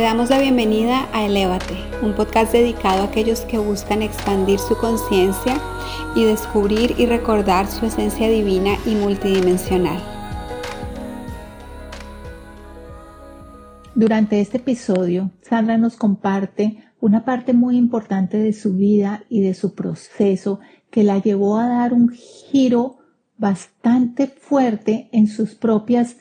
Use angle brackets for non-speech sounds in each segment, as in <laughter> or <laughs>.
Te damos la bienvenida a Elévate, un podcast dedicado a aquellos que buscan expandir su conciencia y descubrir y recordar su esencia divina y multidimensional. Durante este episodio, Sandra nos comparte una parte muy importante de su vida y de su proceso que la llevó a dar un giro bastante fuerte en sus propias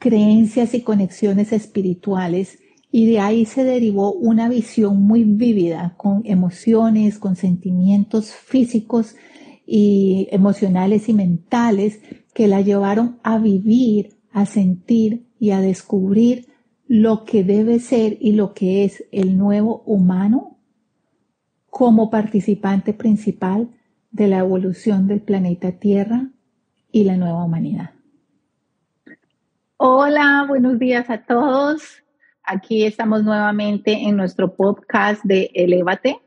creencias y conexiones espirituales y de ahí se derivó una visión muy vívida con emociones, con sentimientos físicos y emocionales y mentales que la llevaron a vivir, a sentir y a descubrir lo que debe ser y lo que es el nuevo humano como participante principal de la evolución del planeta Tierra y la nueva humanidad. Hola, buenos días a todos. Aquí estamos nuevamente en nuestro podcast de Elévate.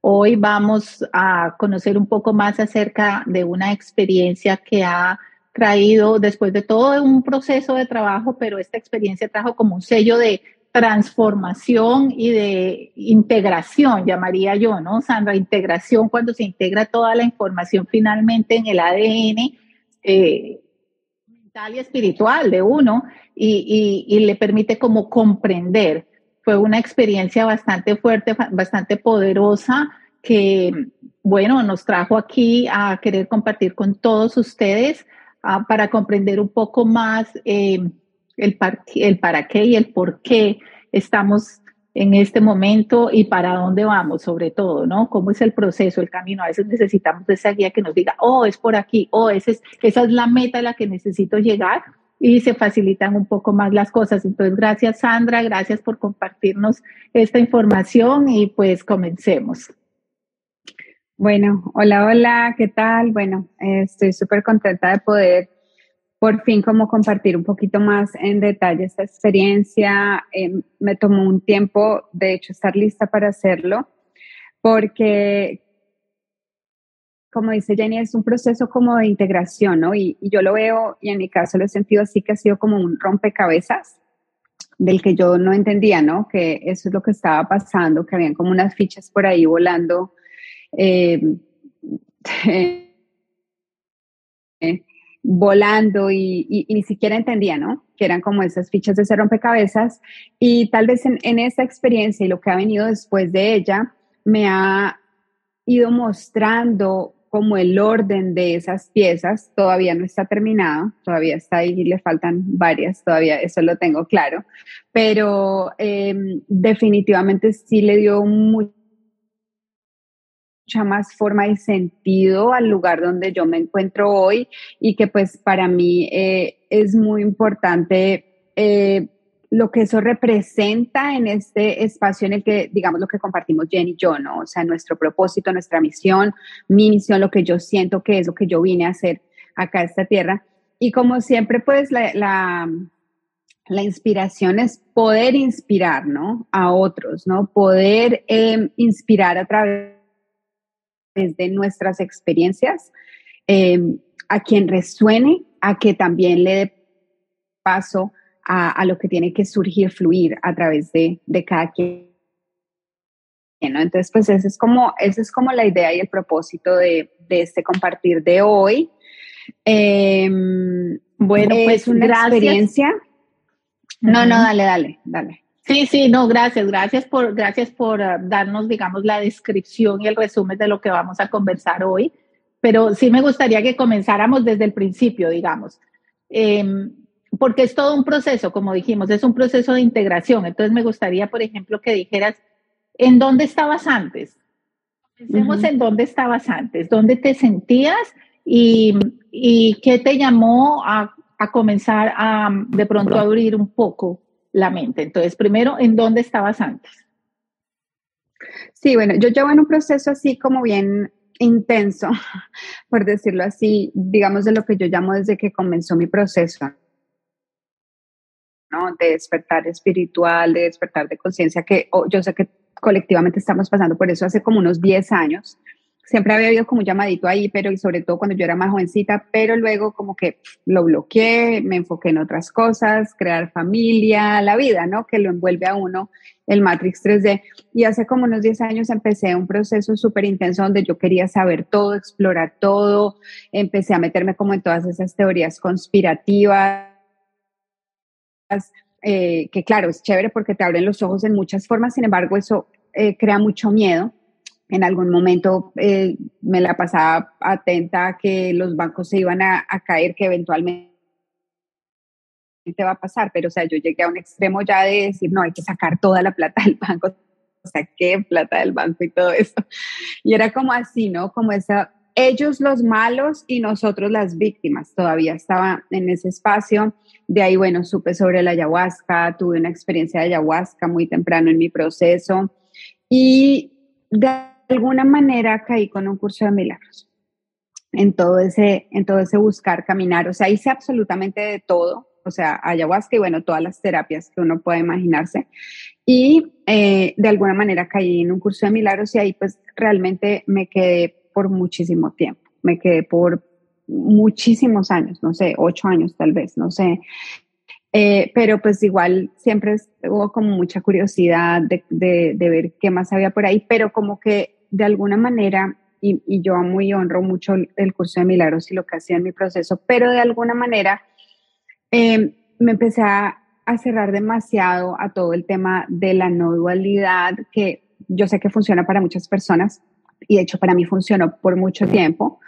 Hoy vamos a conocer un poco más acerca de una experiencia que ha traído después de todo un proceso de trabajo, pero esta experiencia trajo como un sello de transformación y de integración, llamaría yo, ¿no, Sandra? Integración cuando se integra toda la información finalmente en el ADN eh, y espiritual de uno y, y, y le permite como comprender. Fue una experiencia bastante fuerte, bastante poderosa que, bueno, nos trajo aquí a querer compartir con todos ustedes Ah, para comprender un poco más eh, el, el para qué y el por qué estamos en este momento y para dónde vamos, sobre todo, ¿no? ¿Cómo es el proceso, el camino? A veces necesitamos esa guía que nos diga, oh, es por aquí, oh, ese es, esa es la meta a la que necesito llegar y se facilitan un poco más las cosas. Entonces, gracias Sandra, gracias por compartirnos esta información y pues comencemos. Bueno, hola, hola, ¿qué tal? Bueno, estoy súper contenta de poder por fin como compartir un poquito más en detalle esta experiencia. Em, me tomó un tiempo, de hecho, estar lista para hacerlo, porque, como dice Jenny, es un proceso como de integración, ¿no? Y, yo lo veo, y en mi caso lo he sentido así, que ha sido como un rompecabezas del que yo no entendía, ¿no? Que eso es lo que estaba pasando, que habían como unas fichas por ahí volando eh, <laughs> volando y, ni siquiera entendía, ¿no? Que eran como esas fichas de ese rompecabezas. Y tal vez en, en esta experiencia y lo que ha venido después de ella, me ha ido mostrando como el orden de esas piezas todavía no está terminado, todavía está ahí y le faltan varias, todavía eso lo tengo claro, pero em, definitivamente sí le dio mucho mucha más forma y sentido al lugar donde yo me encuentro hoy y que pues para mí eh, es muy importante eh, lo que eso representa en este espacio en el que, digamos, lo que compartimos Jen y yo, ¿no? O sea, nuestro propósito, nuestra misión, mi misión, lo que yo siento que es lo que yo vine a hacer acá a esta tierra. Y como siempre, pues la, la, la inspiración es poder inspirar, ¿no? A otros, ¿no? Poder eh, inspirar a través desde nuestras experiencias, em, a quien resuene, a que también le dé paso a, lo que tiene que surgir, fluir a través de, cada quien. Entonces, pues esa es, como, esa es como la idea y el propósito de, este compartir de hoy. Em, bueno, pues una experiencia. No, no, dale, dale, dale. Sí, sí, no, gracias, gracias por, gracias por ah, darnos, digamos, la descripción y el resumen de lo que vamos a conversar hoy, pero sí me gustaría que comenzáramos desde el principio, digamos, em, porque es todo un proceso, como dijimos, es un proceso de integración. Entonces me gustaría, por ejemplo, que dijeras, ¿en dónde estabas antes? Pensemos en dónde estabas antes, dónde te sentías y, y qué te llamó a, a comenzar a de pronto a abrir un poco la mente. Entonces, primero, ¿en dónde estabas antes? Sí, bueno, yo llevo en un proceso así como bien intenso, <laughs> por decirlo así, digamos de lo que yo llamo desde que comenzó mi proceso, ¿no? De despertar espiritual, de despertar de conciencia, que yo sé que colectivamente estamos pasando por eso hace como unos 10 años. Siempre había habido como un llamadito ahí, pero y sobre todo cuando yo era más jovencita, pero luego como que lo bloqueé, me enfoqué en otras cosas, crear familia, la vida, ¿no? Que lo envuelve a uno el Matrix 3D. Y hace como unos 10 años empecé un proceso súper intenso donde yo quería saber todo, explorar todo, empecé a meterme como en todas esas teorías conspirativas. Eh, que claro, es chévere porque te abren los ojos en muchas formas, sin embargo, eso eh, crea mucho miedo en algún momento eh, me la pasaba atenta a que los bancos se iban a, caer, que eventualmente va a pasar, pero o sea, yo llegué a un extremo ya de decir, no, hay que sacar toda la plata del banco, saqué plata del banco y todo eso. Y era como así, ¿no? Como esa, ellos los malos y nosotros las víctimas. Todavía estaba en ese espacio. De ahí, bueno, supe sobre la ayahuasca, tuve una experiencia de ayahuasca muy temprano en mi proceso. Y de alguna manera caí con un curso de milagros en todo ese, en todo ese buscar caminar. O sea, hice absolutamente de todo, o sea, ayahuasca y bueno, todas las terapias que uno puede imaginarse. Y eh, de alguna manera caí en un curso de milagros y ahí pues realmente me quedé por muchísimo tiempo. Me quedé por muchísimos años, no sé, ocho años tal vez, no sé. Eh, pero pues igual siempre hubo como mucha curiosidad de, de, de, ver qué más había por ahí, pero como que de alguna manera, y, yo muy honro mucho el curso de milagros y lo que hacía en mi proceso, pero de alguna manera em, me empecé a, cerrar demasiado a todo el tema de la no dualidad, que yo sé que funciona para muchas personas y de hecho para mí funcionó por mucho tiempo.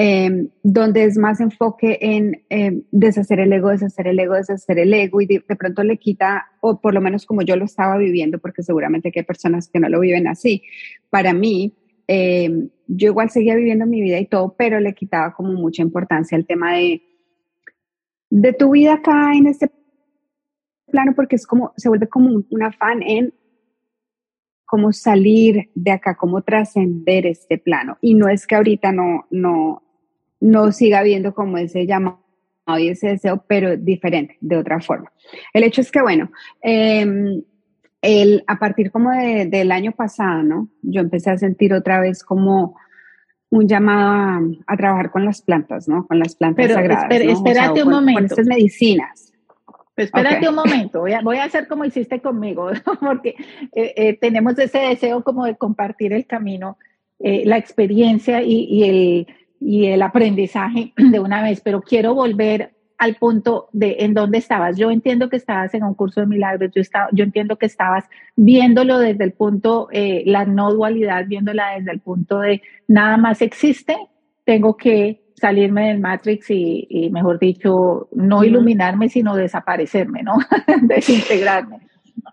Em, donde es más enfoque en em, deshacer el ego, deshacer el ego, deshacer el ego y de, pronto le quita, o por lo menos como yo lo estaba viviendo, porque seguramente hay personas que no lo viven así. Para mí, em, yo igual seguía viviendo mi vida y todo, pero le quitaba como mucha importancia al tema de, de tu vida acá en este plano, porque es como, se vuelve como un, un afán en cómo salir de acá, cómo trascender este plano. Y no es que ahorita no, no, no siga viendo como ese llamado y ese deseo, pero diferente, de otra forma. El hecho es que, bueno, eh, el, a partir como del año pasado, ¿no? Yo empecé a sentir otra vez como un llamado a, trabajar con las plantas, ¿no? Con las plantas pero, sagradas. Pero, espérate un momento. Con estas medicinas. espérate un momento, voy a, voy a, hacer como hiciste conmigo, <laughs> porque eh, eh, tenemos ese deseo como de compartir el camino, eh, la experiencia y, y, el, y el aprendizaje <clears throat> de una vez, pero quiero volver al punto de en dónde estabas. Yo entiendo que estabas en un curso de milagros, yo, estaba, yo entiendo que estabas viéndolo desde el punto, eh, la no dualidad, viéndola desde el punto de nada más existe, tengo que salirme del Matrix y, y mejor dicho, no iluminarme, sino desaparecerme, ¿no? <laughs> Desintegrarme.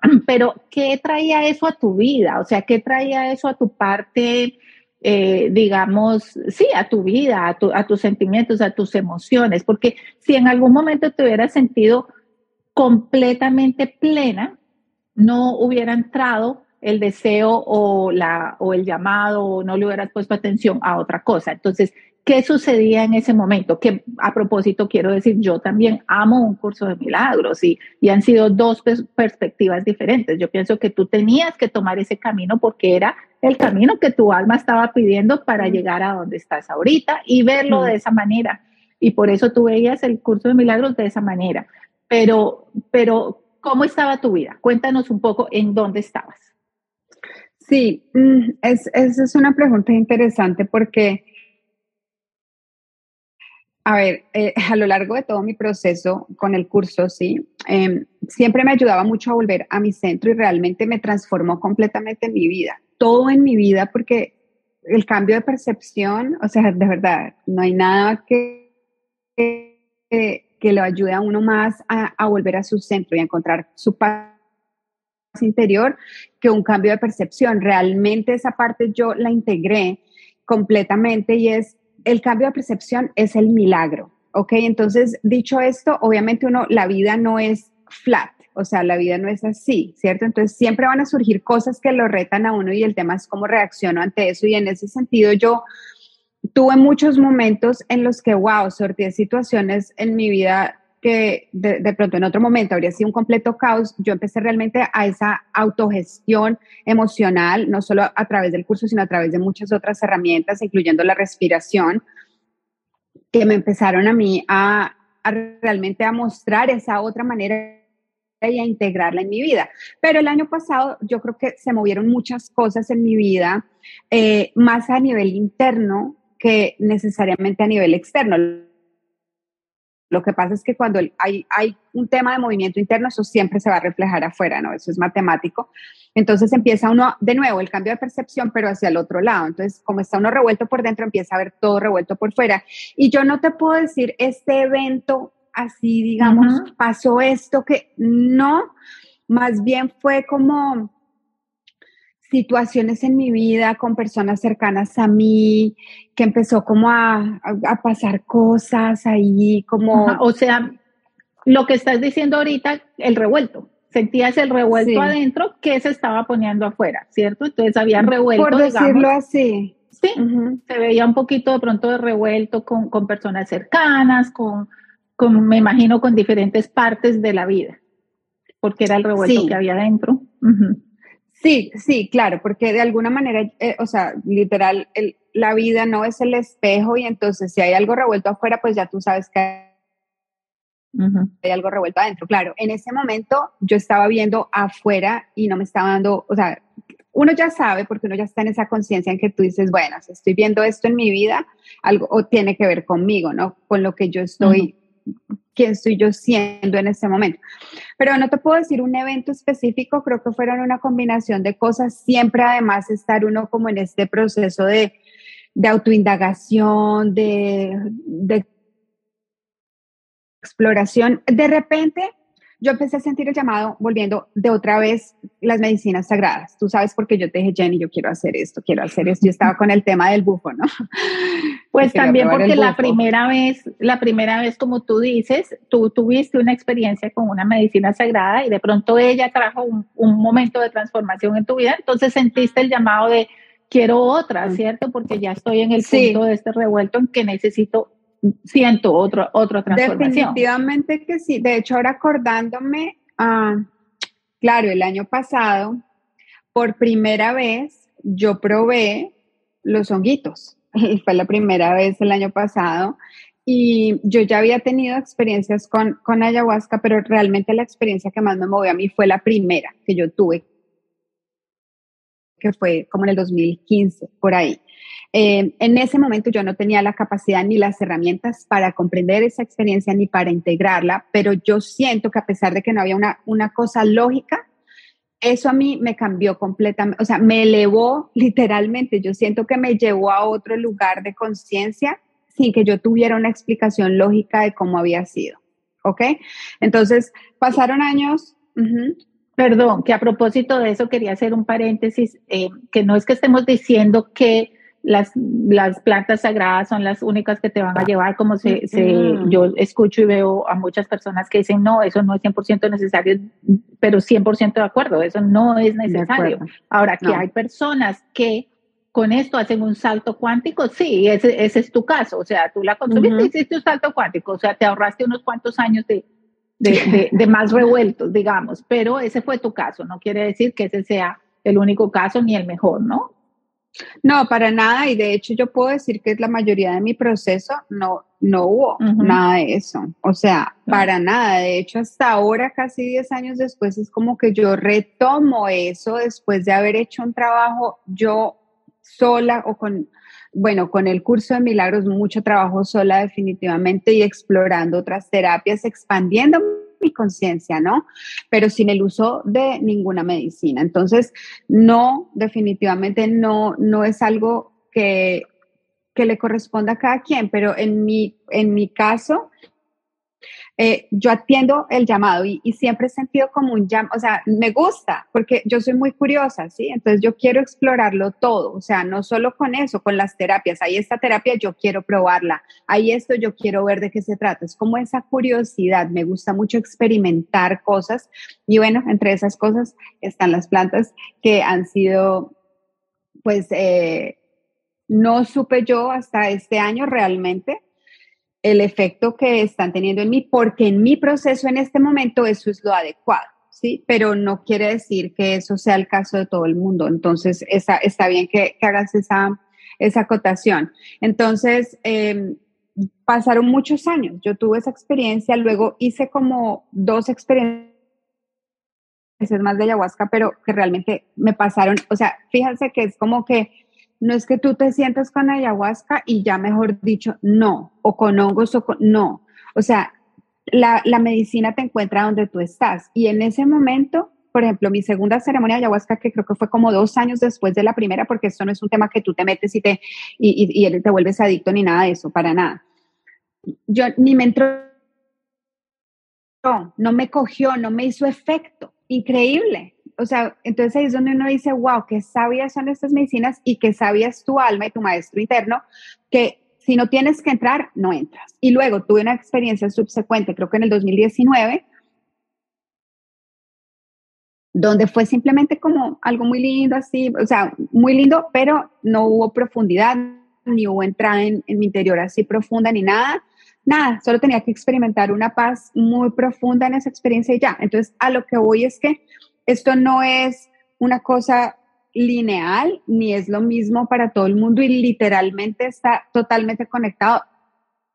<clears throat> Pero, ¿qué traía eso a tu vida? O sea, ¿qué traía eso a tu parte eh, digamos, sí, a tu vida, a, a, tus sentimientos, a tus emociones, porque si en algún momento te hubieras sentido completamente plena, no hubiera entrado el deseo o, la, o el llamado o no le hubieras puesto atención a otra cosa. Entonces, ¿qué sucedía en ese momento? Que a propósito quiero decir, yo también amo un curso de milagros y, y han sido dos perspectivas diferentes. Yo pienso que tú tenías que tomar ese camino porque era el camino que tu alma estaba pidiendo para llegar a donde estás ahorita y verlo de esa manera. Y por eso tú veías el curso de milagros de esa manera. Pero, pero, ¿cómo estaba tu vida? Cuéntanos un poco en dónde estabas. Sí, mm, es, esa es una pregunta interesante porque, a ver, eh, <laughs> a lo largo de todo mi proceso con el curso, sí, em, siempre me ayudaba mucho a volver a mi centro y realmente me transformó completamente mi vida todo en mi vida porque el cambio de percepción, o sea, de verdad, no hay nada que, que, lo ayude a uno más a, volver a su centro y a encontrar su paz interior que un cambio de percepción. Realmente esa parte yo la integré completamente y es el cambio de percepción es el milagro. ¿Ok? Entonces, dicho esto, obviamente uno, la vida no es flat, o sea, la vida no es así, ¿cierto? Entonces siempre van a surgir cosas que lo retan a uno y el tema es cómo reacciono ante eso. Y en ese sentido yo tuve muchos momentos en los que, wow, sorteé situaciones en mi vida que de, de, pronto en otro momento habría sido un completo caos, yo empecé realmente a esa autogestión emocional, no solo a través del curso, sino a través de muchas otras herramientas, incluyendo la respiración, que me empezaron a mí a, a realmente a mostrar esa otra manera y a integrarla en mi vida. Pero el año pasado yo creo que se movieron muchas cosas en mi vida, eh, más a nivel interno que necesariamente a nivel externo. Lo que pasa es que cuando hay, hay un tema de movimiento interno, eso siempre se va a reflejar afuera, ¿no? Eso es matemático. Entonces empieza uno, de nuevo, el cambio de percepción, pero hacia el otro lado. Entonces, como está uno revuelto por dentro, empieza a ver todo revuelto por fuera. Y yo no te puedo decir, este evento así, digamos, pasó esto que no, más bien fue como situaciones en mi vida con personas cercanas a mí, que empezó como a, a, pasar cosas ahí, como... o sea, lo que estás diciendo ahorita, el revuelto. Sentías el revuelto adentro que se estaba poniendo afuera, ¿cierto? Entonces había revuelto. Por decirlo así. Sí, se veía un poquito de pronto de revuelto con, con personas cercanas, con, me imagino, con diferentes partes de la vida, porque era el revuelto que había dentro. Sí, sí, claro, porque de alguna manera, eh, o sea, literal, la vida no es el espejo y entonces si hay algo revuelto afuera, pues ya tú sabes que hay algo revuelto adentro. Claro, en ese momento yo estaba viendo afuera y no me estaba dando, o sea, uno ya sabe porque uno ya está en esa conciencia en que tú dices, bueno, si estoy viendo esto en mi vida, algo o tiene que ver conmigo, ¿no? Con lo que yo estoy quién estoy yo siendo en este momento. Pero no te puedo decir un evento específico, creo que fueron una combinación de cosas, siempre además estar uno como en este proceso de, de autoindagación, de, de exploración. De repente yo empecé a sentir el llamado volviendo de otra vez las medicinas sagradas. Tú sabes porque yo te dije, Jenny, yo quiero hacer esto, quiero hacer esto. Yo estaba con el tema del bufo, ¿no? <laughs> Pues también porque la primera vez, la primera vez, como tú dices, tú tuviste una experiencia con una medicina sagrada y de pronto ella trajo un, un momento de transformación en tu vida. Entonces sentiste el llamado de quiero otra, mm. ¿cierto? Porque ya estoy en el punto de este revuelto en que necesito siento otro, otra transformación. Definitivamente que sí. De hecho, ahora acordándome, ah, claro, el año pasado, por primera vez, yo probé los honguitos. <laughs> Fue la primera vez el año pasado. Y yo ya había tenido experiencias con, con ayahuasca, pero realmente la experiencia que más me movió a mí fue la primera que yo tuve, que fue como en el 2015, por ahí. Eh, en ese momento yo no tenía la capacidad ni las herramientas para comprender esa experiencia ni para integrarla, pero yo siento que a pesar de que no había una, una cosa lógica, eso a mí me cambió completamente, o sea, me elevó <laughs> literalmente, yo siento que me llevó a otro lugar de conciencia sin que yo tuviera una explicación lógica de cómo había sido, ¿ok? Entonces, pasaron años. Perdón, que a propósito de eso quería hacer un paréntesis, eh, que no es que estemos diciendo que las, las plantas sagradas son las únicas que te van a llevar, como se, se, yo escucho y veo a muchas personas que dicen, no, eso no es 100% necesario, pero 100% de acuerdo, eso no es necesario. Ahora, que hay personas que con esto hacen un salto cuántico, sí, ese, ese es tu caso, o sea, tú la consumiste y hiciste un salto cuántico, o sea, te ahorraste unos cuantos años de, de, de, de más revueltos, digamos, pero ese fue tu caso, no quiere decir que ese sea el único caso ni el mejor, ¿no? No, para nada. Y de hecho yo puedo decir que la mayoría de mi proceso no, no hubo nada de eso. O sea, para nada. De hecho, hasta ahora, casi 10 años después, es como que yo retomo eso después de haber hecho un trabajo yo sola o con, bueno, con el curso de milagros, mucho trabajo sola definitivamente y explorando otras terapias, expandiendo mi conciencia, ¿no? Pero sin el uso de ninguna medicina. Entonces, no, definitivamente no, no es algo que, que le corresponda a cada quien, pero en mi, en mi caso, eh, yo atiendo el llamado y, siempre he sentido como un llamado, o sea, me gusta porque yo soy muy curiosa, ¿sí? Entonces yo quiero explorarlo todo, o sea, no solo con eso, con las terapias, hay esta terapia, yo quiero probarla, hay esto, yo quiero ver de qué se trata, es como esa curiosidad, me gusta mucho experimentar cosas y bueno, entre esas cosas están las plantas que han sido, pues, eh, no supe yo hasta este año realmente el efecto que están teniendo en mí, porque en mi proceso en este momento eso es lo adecuado. ¿sí? Pero no quiere decir que eso sea el caso de todo el mundo. Entonces, está, está bien que, hagas esa, esa acotación. Entonces, em, pasaron muchos años. Yo tuve esa experiencia, luego hice como dos experiencias más de ayahuasca, pero que realmente me pasaron, o sea, fíjense que es como que no es que tú te sientas con ayahuasca y ya mejor dicho, no, o con hongos o con, no. O sea, la, medicina te encuentra donde tú estás. Y en ese momento, por ejemplo, mi segunda ceremonia de ayahuasca, que creo que fue como dos años después de la primera, porque esto no es un tema que tú te metes y te, y, y, te vuelves adicto ni nada de eso, para nada. Yo ni me entró, no me cogió, no me hizo efecto. Increíble. O sea, entonces ahí es donde uno dice, wow, qué sabias son estas medicinas y qué sabias tu alma y tu maestro interno, que si no tienes que entrar, no entras. Y luego tuve una experiencia subsecuente, creo que en el 2019, donde fue simplemente como algo muy lindo, así, o sea, muy lindo, pero no hubo profundidad, ni hubo entrada en, mi interior así profunda, ni nada, nada, solo tenía que experimentar una paz muy profunda en esa experiencia y ya. Entonces, a lo que voy es que esto no es una cosa lineal ni es lo mismo para todo el mundo y literalmente está totalmente conectado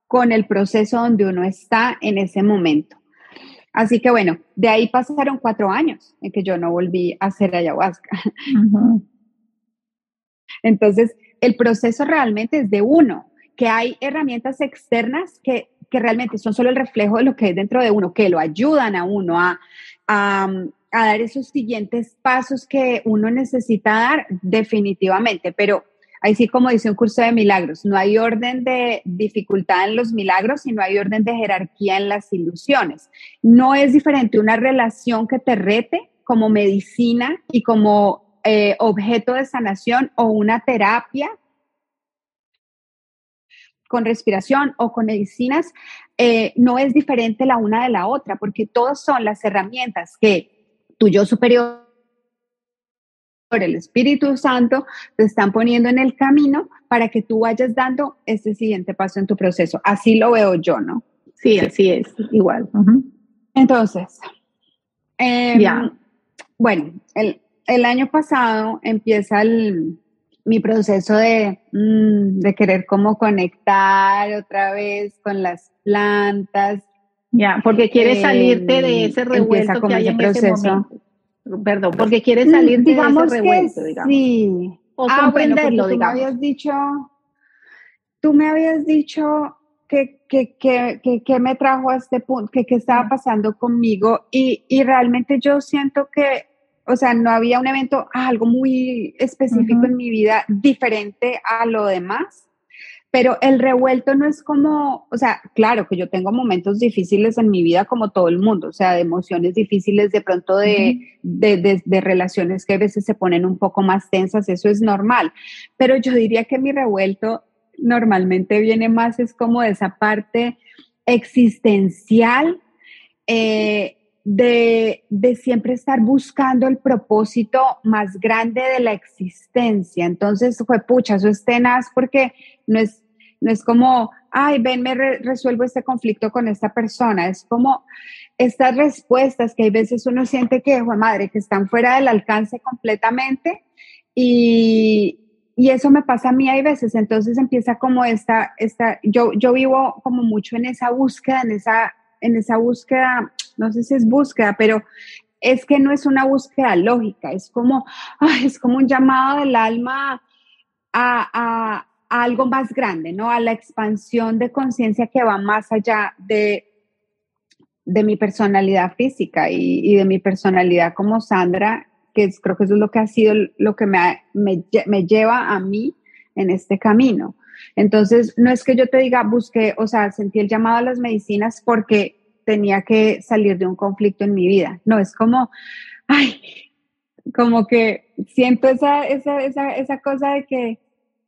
con el proceso donde uno está en ese momento. Así que bueno, de ahí pasaron cuatro años en que yo no volví a hacer ayahuasca. Entonces, el proceso realmente es de uno, que hay herramientas externas que, que realmente son solo el reflejo de lo que es dentro de uno, que lo ayudan a uno a, a, a dar esos siguientes pasos que uno necesita dar definitivamente, pero ahí sí como dice un curso de milagros, no hay orden de dificultad en los milagros y no hay orden de jerarquía en las ilusiones. No es diferente una relación que te rete como medicina y como eh, objeto de sanación o una terapia con respiración o con medicinas, eh, no es diferente la una de la otra, porque todas son las herramientas que tu yo superior, el Espíritu Santo, te están poniendo en el camino para que tú vayas dando este siguiente paso en tu proceso. Así lo veo yo, ¿no? Sí, así es, igual. Entonces, em, bueno, el, año pasado empieza mi proceso de, mm, de querer como conectar otra vez con las plantas, ya, porque quieres salirte de ese revuelto que hay en ese momento. Perdón, porque quieres mm, salirte de ese revuelto, digamos. Sí. O ah, comprenderlo, tú Me habías dicho, tú me habías dicho que, que, que, que, me trajo a este punto, que, estaba pasando conmigo y, y realmente yo siento que, o sea, no había un evento, algo muy específico en mi vida diferente a lo demás pero el revuelto no es como, o sea, claro que yo tengo momentos difíciles en mi vida como todo el mundo, o sea, de emociones difíciles, de pronto de, de, de, relaciones que a veces se ponen un poco más tensas, eso es normal, pero yo diría que mi revuelto normalmente viene más, es como de esa parte existencial. Eh, de, de, siempre estar buscando el propósito más grande de la existencia. Entonces fue, pucha, eso es tenaz porque no es, no es como, ay, ven, me resuelvo este conflicto con esta persona. Es como estas respuestas que hay veces uno siente que, fue madre, que están fuera del alcance completamente y, y eso me pasa a mí hay veces, entonces empieza como esta, esta yo, yo vivo como mucho en esa búsqueda, en esa, en esa búsqueda, no sé si es búsqueda, pero es que no es una búsqueda lógica, es como, es como un llamado del alma a, algo más grande, ¿no? A la expansión de conciencia que va más allá de, de mi personalidad física y, de mi personalidad como Sandra, que creo que eso es lo que ha sido lo que me, me, me, lleva a mí en este camino. Entonces, no es que yo te diga, busqué, o sea, sentí el llamado a las medicinas porque tenía que salir de un conflicto en mi vida. No, es como, ay, como que siento esa, esa, esa, esa cosa de que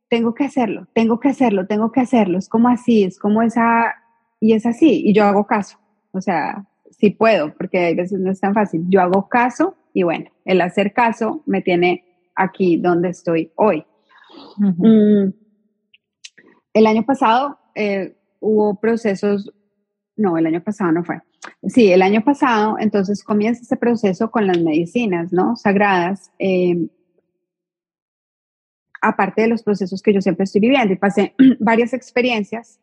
tengo que hacerlo, tengo que hacerlo, tengo que hacerlo. Es como así, es como esa, y es así, y yo hago caso. O sea, sí puedo, porque a veces no es tan fácil. Yo hago caso y bueno, el hacer caso me tiene aquí donde estoy hoy. Mm, el año pasado, eh, hubo procesos, no, el año pasado no fue. Sí, el año pasado, entonces comienza ese proceso con las medicinas, ¿no? Sagradas. Eh, aparte de los procesos que yo siempre estoy viviendo y pasé <clears throat> varias experiencias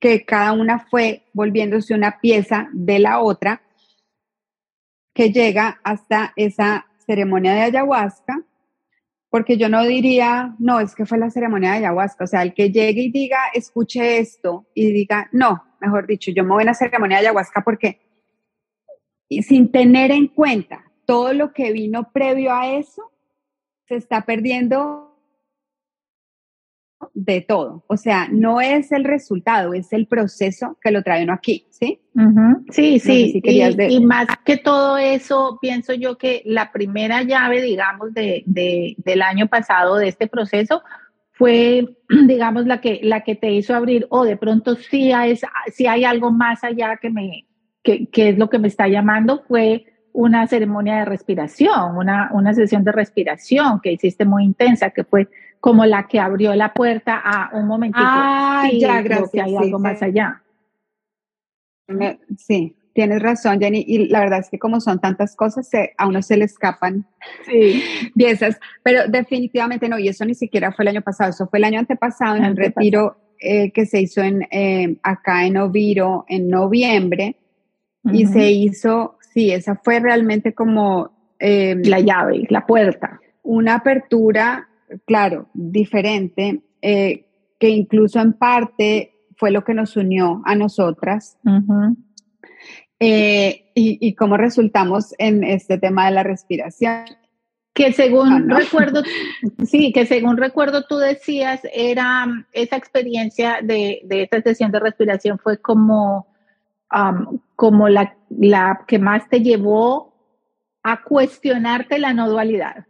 que cada una fue volviéndose una pieza de la otra que llega hasta esa ceremonia de ayahuasca, porque yo no diría, no, es que fue la ceremonia de ayahuasca, o sea, el que llegue y diga, escuche esto y diga, no, mejor dicho, yo me voy a la ceremonia de ayahuasca porque sin tener en cuenta todo lo que vino previo a eso, se está perdiendo de todo. O sea, no es el resultado, es el proceso que lo trae uno aquí, ¿sí? Sí, sí. y, más que todo eso, pienso yo que la primera llave, digamos, de, del año pasado de este proceso fue, <clears throat> digamos, la que, la que te hizo abrir, o de pronto sí hay, sí hay algo más allá que, me, que, es lo que me está llamando, fue una ceremonia de respiración, una, una sesión de respiración que hiciste muy intensa, que fue como la que abrió la puerta a un momentito. Ah, ya, gracias. que hay algo más allá. Sí, tienes razón, Jenny. Y la verdad es que como son tantas cosas, a uno se le escapan sí. <laughs> piezas. Pero definitivamente no, y eso ni siquiera fue el año pasado, eso fue el año antepasado en un retiro eh, que se hizo en, eh, acá en Oviro en noviembre. Y se hizo, sí, esa fue realmente como... Eh, la llave, la puerta. Una apertura claro, diferente, eh, que incluso en parte fue lo que nos unió a nosotras. Eh, y, cómo resultamos en este tema de la respiración. Que según recuerdo, <laughs> sí, que según recuerdo tú decías, era esa experiencia de, de esta sesión de respiración fue como, como la, la que más te llevó a cuestionarte la no dualidad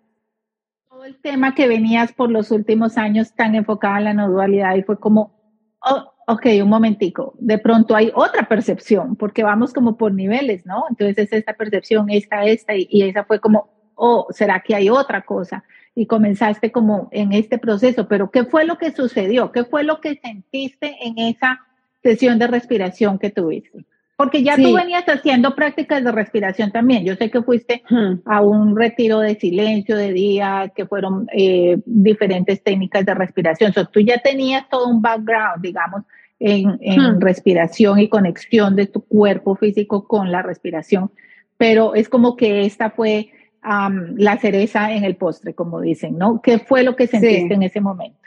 el tema que venías por los últimos años tan enfocado en la no dualidad y fue como, oh, ok, un momentico, de pronto hay otra percepción, porque vamos como por niveles, ¿no? Entonces es esta percepción, esta, esta, y, y esa fue como, oh, ¿será que hay otra cosa? Y comenzaste como en este proceso, pero ¿qué fue lo que sucedió? ¿Qué fue lo que sentiste en esa sesión de respiración que tuviste? Porque ya tú venías haciendo prácticas de respiración también. Yo sé que fuiste a un retiro de silencio de día, que fueron eh, diferentes técnicas de respiración. So, tú ya tenías todo un background, digamos, en, respiración y conexión de tu cuerpo físico con la respiración. Pero es como que esta fue la cereza en el postre, como dicen, ¿no? ¿Qué fue lo que sentiste en ese momento?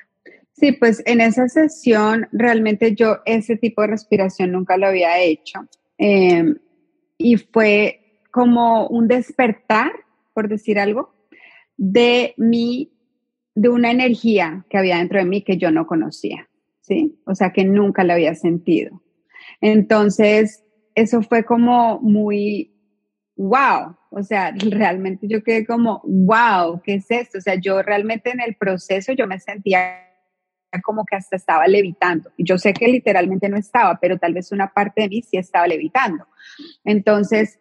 Sí, pues en esa sesión realmente yo ese tipo de respiración nunca lo había hecho. Em, y fue como un despertar, por decir algo, de mi, de una energía que había dentro de mí que yo no conocía, ¿sí? O sea, que nunca la había sentido. Entonces, eso fue como muy, wow, o sea, <laughs> realmente yo quedé como, wow, ¿qué es esto? O sea, yo realmente en el proceso yo me sentía como que hasta estaba levitando. Yo sé que literalmente no estaba, pero tal vez una parte de mí sí estaba levitando. Entonces,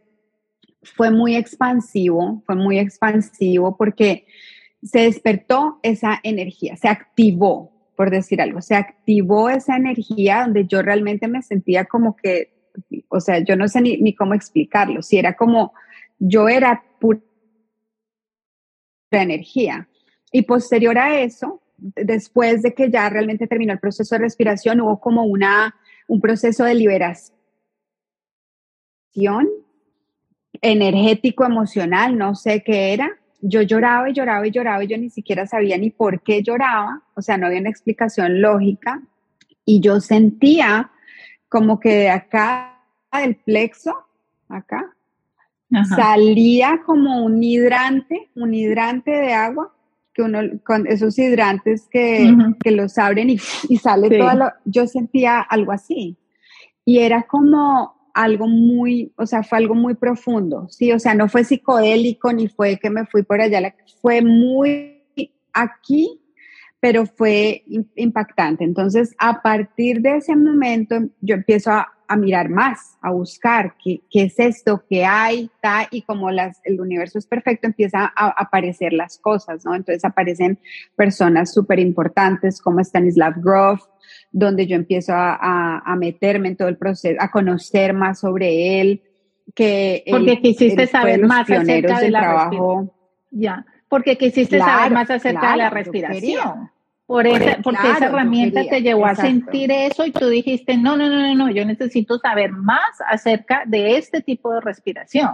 fue muy expansivo, fue muy expansivo porque se despertó esa energía, se activó, por decir algo, se activó esa energía donde yo realmente me sentía como que, o sea, yo no sé ni, ni cómo explicarlo, si era como, yo era pura energía. Y posterior a eso, después de que ya realmente terminó el proceso de respiración, hubo como una, un proceso de liberación energético, emocional, no sé qué era. Yo lloraba y lloraba y lloraba y yo ni siquiera sabía ni por qué lloraba, o sea, no había una explicación lógica. Y yo sentía como que de acá del plexo, acá, salía como un hidrante, un hidrante de agua que uno con esos hidrantes que, que los abren y, y sale todo lo, yo sentía algo así. Y era como algo muy, o sea, fue algo muy profundo, sí, o sea, no fue psicodélico ni fue que me fui por allá, fue muy aquí, pero fue impactante. Entonces, a partir de ese momento, yo empiezo a, mirar más, a buscar qué, es esto, qué hay, ta, y como las, el universo es perfecto, empiezan a, aparecer las cosas, ¿no? Entonces aparecen personas súper importantes como Stanislav Grof, donde yo empiezo a, meterme en todo el proceso, a conocer más sobre él, que porque quisiste saber más acerca del trabajo. Ya, porque quisiste saber más acerca de la respiración. Por esa, porque esa herramienta te llevó a sentir eso y tú dijiste, no, no, no, no, no, yo necesito saber más acerca de este tipo de respiración,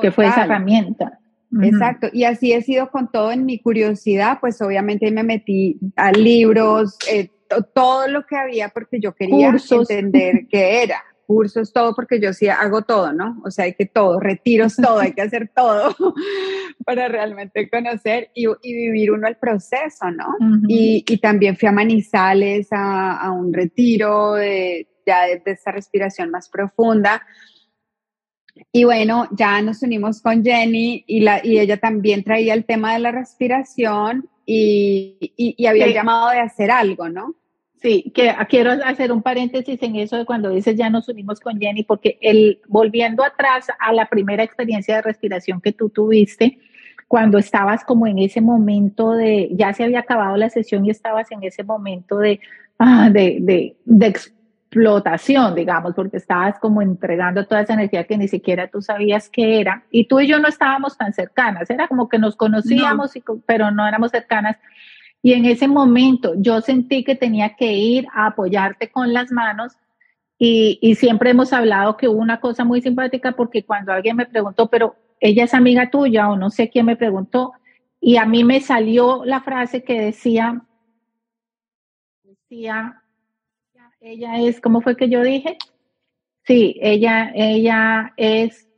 que fue esa herramienta. Exacto, y así he sido con todo en mi curiosidad, pues obviamente me metí a libros, eh, todo lo que había porque yo quería entender qué era cursos, todo, porque yo sí hago todo, ¿no? O sea, hay que todo, retiros todo, hay que <laughs> hacer todo <laughs> para realmente conocer y, vivir uno el proceso, ¿no? y, también fui a Manizales a, un retiro de, ya de, esta respiración más profunda. Y bueno, ya nos unimos con Jenny y, la, y ella también traía el tema de la respiración y, y había llamado de hacer algo, ¿no? Sí, que quiero hacer un paréntesis en eso de cuando dices ya nos unimos con Jenny, porque el, volviendo atrás a la primera experiencia de respiración que tú tuviste, cuando estabas como en ese momento de, ya se había acabado la sesión y estabas en ese momento de, ah, de, de, de explotación, digamos, porque estabas como entregando toda esa energía que ni siquiera tú sabías qué era, y tú y yo no estábamos tan cercanas, era como que nos conocíamos, pero no éramos cercanas. Y en ese momento yo sentí que tenía que ir a apoyarte con las manos y, siempre hemos hablado que hubo una cosa muy simpática porque cuando alguien me preguntó, pero ella es amiga tuya o no sé quién me preguntó, y a mí me salió la frase que decía, decía, ella es, ¿cómo fue que yo dije? Sí, ella, ella es,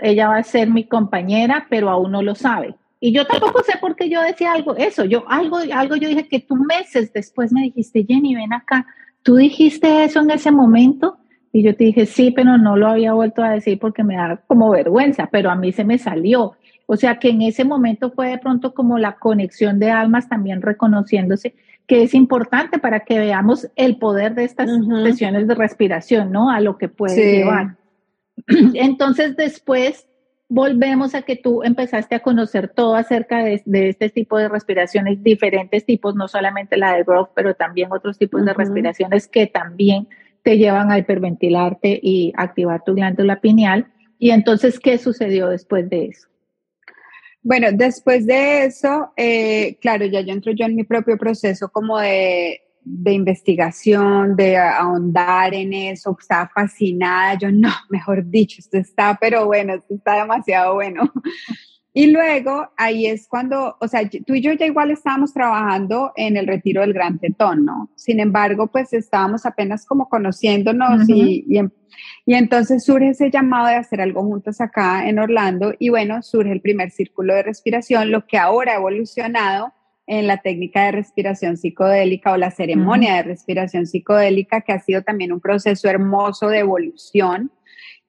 ella va a ser mi compañera, pero aún no lo sabe. Y yo tampoco sé por qué yo decía algo, eso, yo algo, algo yo dije que tú meses después me dijiste, Jenny, ven acá, tú dijiste eso en ese momento. Y yo te dije, sí, pero no lo había vuelto a decir porque me da como vergüenza, pero a mí se me salió. O sea que en ese momento fue de pronto como la conexión de almas también reconociéndose que es importante para que veamos el poder de estas sesiones de respiración, ¿no? A lo que puede llevar. <clears throat> Entonces después volvemos a que tú empezaste a conocer todo acerca de, este tipo de respiraciones, diferentes tipos, no solamente la de growth, pero también otros tipos de respiraciones que también te llevan a hiperventilarte y activar tu glándula pineal. Y entonces, ¿qué sucedió después de eso? Bueno, después de eso, eh, claro, ya yo entro yo en mi propio proceso como de de investigación, de ahondar en eso, estaba fascinada, yo no, <laughs> mejor dicho, esto está, pero bueno, esto está demasiado bueno. Y luego ahí es cuando, o sea, tú y yo ya igual estábamos trabajando en el retiro del Gran Tetón, ¿no? Sin embargo, pues estábamos apenas como conociéndonos y, y, y, entonces surge ese llamado de hacer algo juntos acá en Orlando y bueno, surge el primer círculo de respiración, lo que ahora ha evolucionado en la técnica de respiración psicodélica o la ceremonia de respiración psicodélica, que ha sido también un proceso hermoso de evolución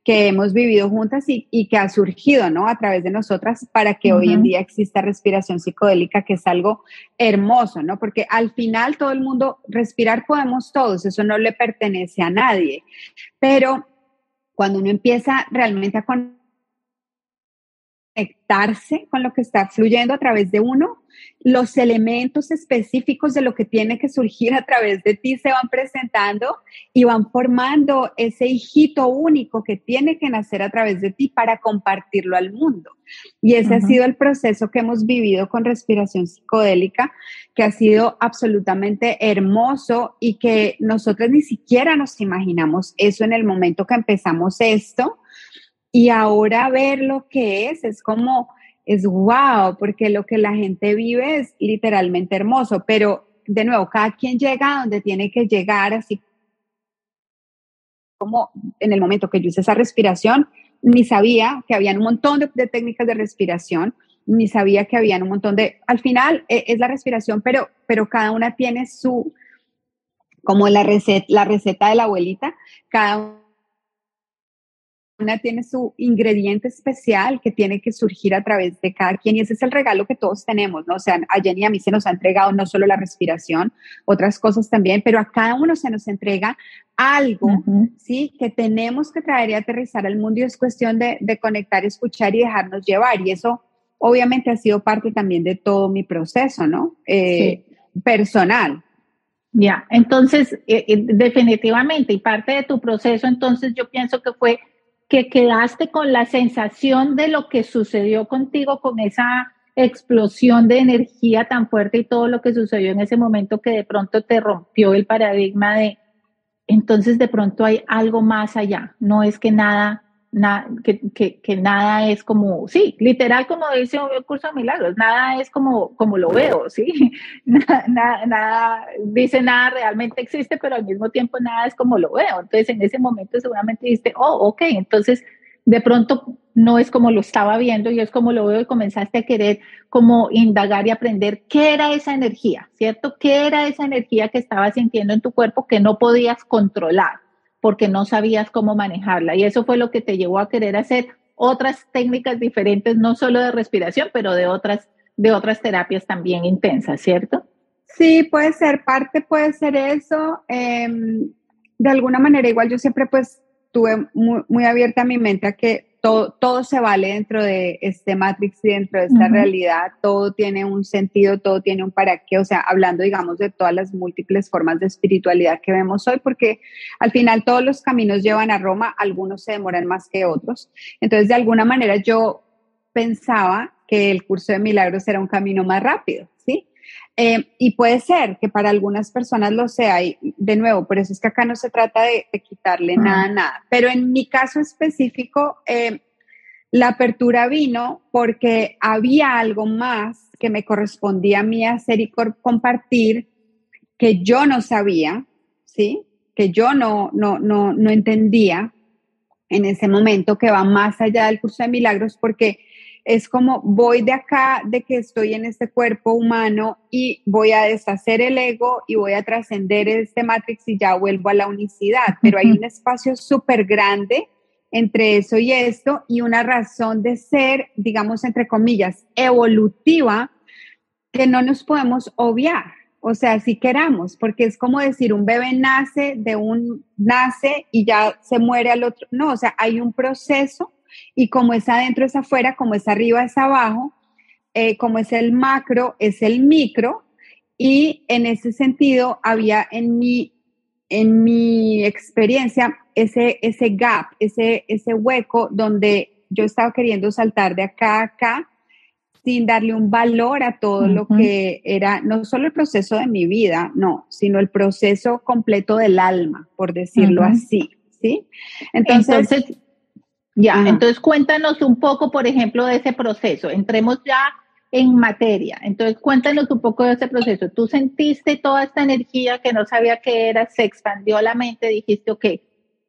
que hemos vivido juntas y, que ha surgido, ¿no? A través de nosotras para que hoy en día exista respiración psicodélica, que es algo hermoso, ¿no? Porque al final todo el mundo, respirar podemos todos, eso no le pertenece a nadie, pero cuando uno empieza realmente a conectarse con lo que está fluyendo a través de uno, los elementos específicos de lo que tiene que surgir a través de ti se van presentando y van formando ese hijito único que tiene que nacer a través de ti para compartirlo al mundo. Y ese ha sido el proceso que hemos vivido con respiración psicodélica, que ha sido absolutamente hermoso y que nosotros ni siquiera nos imaginamos eso en el momento que empezamos esto. Y ahora ver lo que es, es como es wow, porque lo que la gente vive es literalmente hermoso, pero de nuevo, cada quien llega a donde tiene que llegar, así como en el momento que yo hice esa respiración, ni sabía que había un montón de, técnicas de respiración, ni sabía que había un montón de, al final e, es la respiración, pero, pero cada una tiene su, como la receta, la receta de la abuelita, cada tiene su ingrediente especial que tiene que surgir a través de cada quien y ese es el regalo que todos tenemos, ¿no? O sea, a Jenny y a mí se nos ha entregado no solo la respiración, otras cosas también, pero a cada uno se nos entrega algo, ¿sí? Que tenemos que traer y aterrizar al mundo y es cuestión de, de conectar, escuchar y dejarnos llevar y eso obviamente ha sido parte también de todo mi proceso, ¿no? Eh, personal. Ya, entonces, eh, eh, definitivamente, y parte de tu proceso, entonces yo pienso que fue que quedaste con la sensación de lo que sucedió contigo, con esa explosión de energía tan fuerte y todo lo que sucedió en ese momento que de pronto te rompió el paradigma de, entonces de pronto hay algo más allá, no es que nada que, que, nada es como, sí, literal como dice un curso de milagros, nada es como, como lo veo, sí, <laughs> nada, nada, dice nada realmente existe, pero al mismo tiempo nada es como lo veo. Entonces en ese momento seguramente dijiste, oh, ok, entonces de pronto no es como lo estaba viendo y es como lo veo y comenzaste a querer como indagar y aprender qué era esa energía, ¿cierto? ¿Qué era esa energía que estabas sintiendo en tu cuerpo que no podías controlar? Porque no sabías cómo manejarla. Y eso fue lo que te llevó a querer hacer otras técnicas diferentes, no solo de respiración, pero de otras, de otras terapias también intensas, ¿cierto? Sí, puede ser, parte puede ser eso. Em, de alguna manera, igual yo siempre pues tuve muy, muy abierta mi mente a que todo, se vale dentro de este Matrix y dentro de esta realidad, todo tiene un sentido, todo tiene un para qué, o sea, hablando, digamos, de todas las múltiples formas de espiritualidad que vemos hoy, porque al final todos los caminos llevan a Roma, algunos se demoran más que otros. Entonces, de alguna manera yo pensaba que el curso de milagros era un camino más rápido. Eh, y puede ser que para algunas personas lo sea, y de nuevo, por eso es que acá no se trata de, quitarle nada, nada. Pero en mi caso específico, eh, la apertura vino porque había algo más que me correspondía a mí hacer y compartir que yo no sabía, ¿sí? Que yo no, no, no, no entendía en ese momento, que va más allá del curso de milagros, porque es como voy de acá, de que estoy en este cuerpo humano y voy a deshacer el ego y voy a trascender este matrix y ya vuelvo a la unicidad, pero hay un espacio súper grande entre eso y esto y una razón de ser, digamos, entre comillas, evolutiva que no nos podemos obviar. O sea, si queramos, porque es como decir, un bebé nace de un, nace y ya se muere al otro. No, o sea, hay un proceso y como es adentro es afuera, como es arriba es abajo, eh, como es el macro es el micro. Y en ese sentido había en mi, en mi experiencia ese, ese gap, ese, ese hueco donde yo estaba queriendo saltar de acá a acá sin darle un valor a todo lo que era, no solo el proceso de mi vida, no, sino el proceso completo del alma, por decirlo así, ¿sí? Entonces ya, entonces cuéntanos un poco, por ejemplo, de ese proceso. Entremos ya en materia. Entonces cuéntanos un poco de ese proceso. Tú sentiste toda esta energía que no sabía qué era, se expandió la mente, dijiste, ok,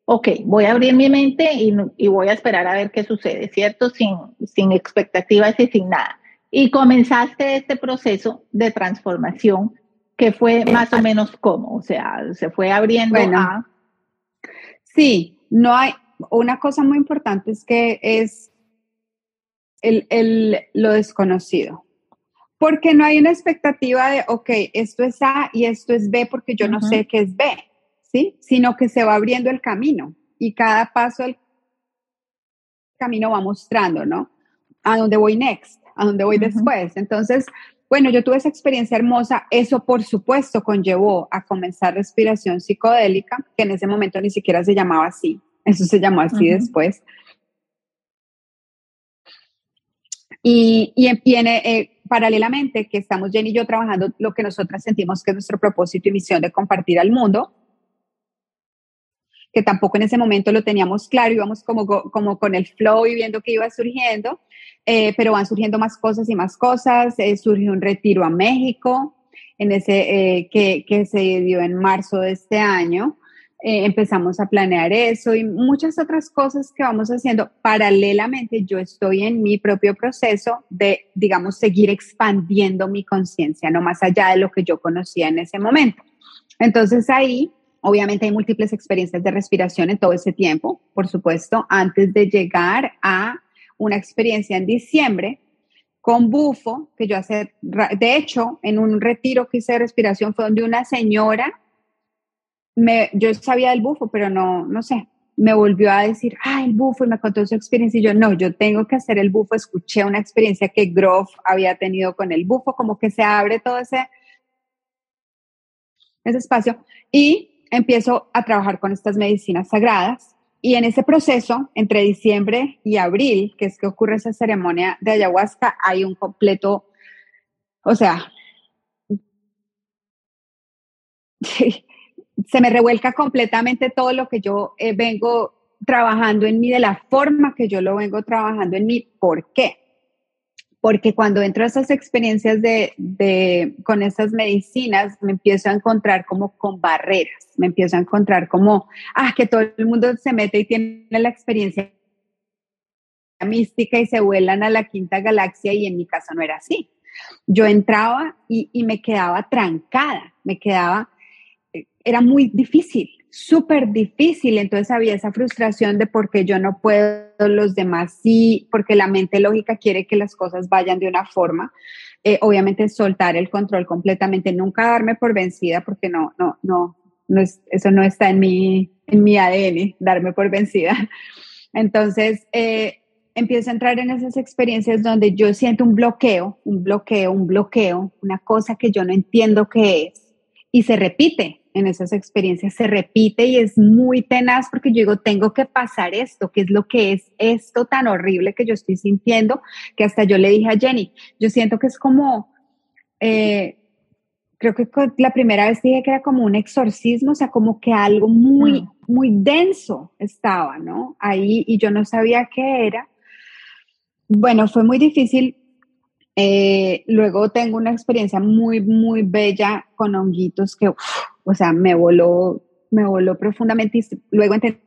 ok, voy a abrir mi mente y, voy a esperar a ver qué sucede, ¿cierto? Sin, sin expectativas y sin nada. Y comenzaste este proceso de transformación que fue más o menos como, o sea, se fue abriendo a... Sí, no hay, una cosa muy importante es que es el, lo desconocido. Porque no hay una expectativa de, ok, esto es A y esto es B porque yo no sé qué es B, ¿sí? Sino que se va abriendo el camino y cada paso del camino va mostrando, ¿no? A dónde voy next, a dónde voy después. Entonces, bueno, yo tuve esa experiencia hermosa. Eso, por supuesto, conllevó a comenzar respiración psicodélica, que en ese momento ni siquiera se llamaba así. Eso se llamó así después. Y, y viene eh, paralelamente que estamos Jenny y yo trabajando lo que nosotras sentimos que es nuestro propósito y misión de compartir al mundo, que tampoco en ese momento lo teníamos claro, íbamos como, como con el flow y viendo que iba surgiendo, eh, pero van surgiendo más cosas y más cosas. Eh, surgió un retiro a México en ese, que, que se dio en marzo de este año. Eh, empezamos a planear eso y muchas otras cosas que vamos haciendo paralelamente. Yo estoy en mi propio proceso de, digamos, seguir expandiendo mi conciencia, no más allá de lo que yo conocía en ese momento. Entonces ahí Obviamente hay múltiples experiencias de respiración en todo ese tiempo, por supuesto, antes de llegar a una experiencia en diciembre con bufo, que yo hace, de hecho, en un retiro que hice de respiración fue donde una señora, me, yo sabía del bufo, pero no, no sé, me volvió a decir, ah, el bufo, y me contó su experiencia, y yo, no, yo tengo que hacer el bufo, escuché una experiencia que Groff había tenido con el bufo, como que se abre todo ese, ese espacio, y empiezo a trabajar con estas medicinas sagradas, y en ese proceso, entre diciembre y abril, que es que ocurre esa ceremonia de ayahuasca, hay un completo, o sea, <laughs> se me revuelca completamente todo lo que yo eh, vengo trabajando en mí, de la forma que yo lo vengo trabajando en mí. ¿Por qué? Porque cuando entro a esas experiencias de, de, con esas medicinas, me empiezo a encontrar como con barreras, me empiezo a encontrar como, ah, que todo el mundo se mete y tiene la experiencia mística y se vuelan a la quinta galaxia y en mi caso no era así. Yo entraba y, y me quedaba trancada, me quedaba era muy difícil, súper difícil. Entonces había esa frustración de por qué yo no puedo, los demás sí, porque la mente lógica quiere que las cosas vayan de una forma. Eh, obviamente soltar el control completamente, nunca darme por vencida porque no, no, no, no es, eso no está en mi, en mi ADN, darme por vencida. Entonces, eh, empiezo a entrar en esas experiencias donde yo siento un bloqueo, un bloqueo, un bloqueo, una cosa que yo no entiendo qué es y se repite en esas experiencias, se repite y es muy tenaz porque yo digo, tengo que pasar esto, ¿qué es lo que es esto tan horrible que yo estoy sintiendo? Que hasta yo le dije a Jenny, yo siento que es como, eh, creo que la primera vez dije que era como un exorcismo, o sea, como que algo muy, mm. muy denso estaba, ¿no? Ahí y yo no sabía qué era. Bueno, fue muy difícil eh, luego tengo una experiencia muy, muy bella con honguitos que, o sea, me voló, me voló profundamente y luego entendí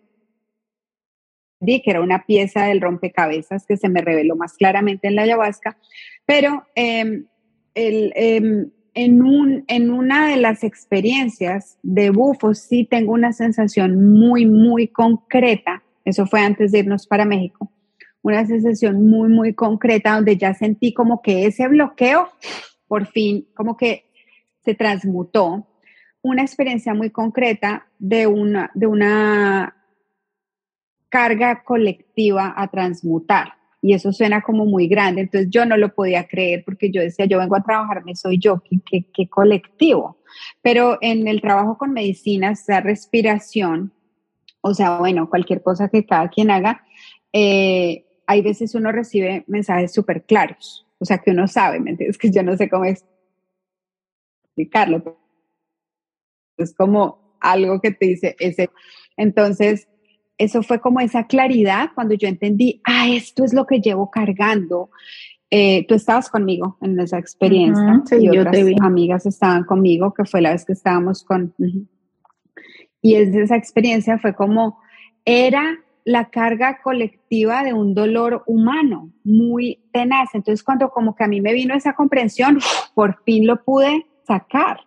que era una pieza del rompecabezas que se me reveló más claramente en la ayahuasca, pero em, em, en, un, en una de las experiencias de bufo sí tengo una sensación muy, muy concreta, eso fue antes de irnos para México, una sensación muy, muy concreta donde ya sentí como que ese bloqueo, por fin, como que se transmutó. Una experiencia muy concreta de una, de una carga colectiva a transmutar. Y eso suena como muy grande. Entonces yo no lo podía creer porque yo decía, yo vengo a trabajarme, soy yo, qué, qué, colectivo. Pero en el trabajo con medicinas, sea respiración, o sea, bueno, cualquier cosa que cada quien haga, eh, hay veces uno recibe mensajes súper claros, o sea, que uno sabe, ¿me entiendes? <laughs> Que yo no sé cómo explicarlo. Es como algo que te dice ese. Entonces, eso fue como esa claridad cuando yo entendí, ah, esto es lo que llevo cargando. Eh, tú estabas conmigo en esa experiencia y otras amigas estaban conmigo, que fue la vez que estábamos con... Y esa experiencia fue como, era la carga colectiva de un dolor humano muy tenaz. Entonces, cuando como que a mí me vino esa comprensión, por fin lo pude sacar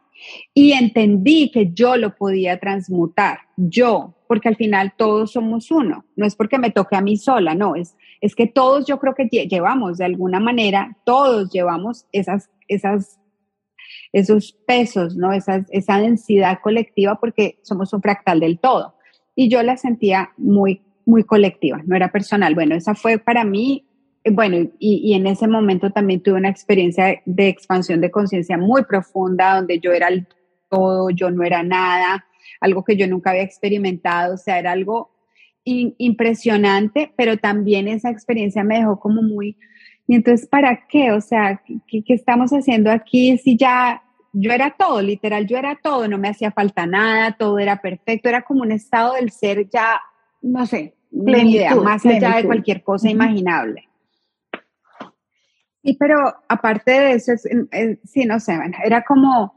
y entendí que yo lo podía transmutar, yo, porque al final todos somos uno, no es porque me toque a mí sola, no, es, es que todos yo creo que llevamos de alguna manera, todos llevamos esas, esas, esos pesos, ¿no? Esa, esa densidad colectiva porque somos un fractal del todo. Y yo la sentía muy muy colectiva, no era personal. Bueno, esa fue para mí, bueno, y, y en ese momento también tuve una experiencia de expansión de conciencia muy profunda, donde yo era el todo, yo no era nada, algo que yo nunca había experimentado, o sea, era algo impresionante, pero también esa experiencia me dejó como muy, y entonces, ¿para qué? O sea, ¿qué, ¿qué, estamos haciendo aquí si ya yo era todo, literal, yo era todo, no me hacía falta nada, todo era perfecto, era como un estado del ser ya no sé, plenitud, más allá de cualquier cosa imaginable. Sí, pero aparte de eso, sí, no sé, era como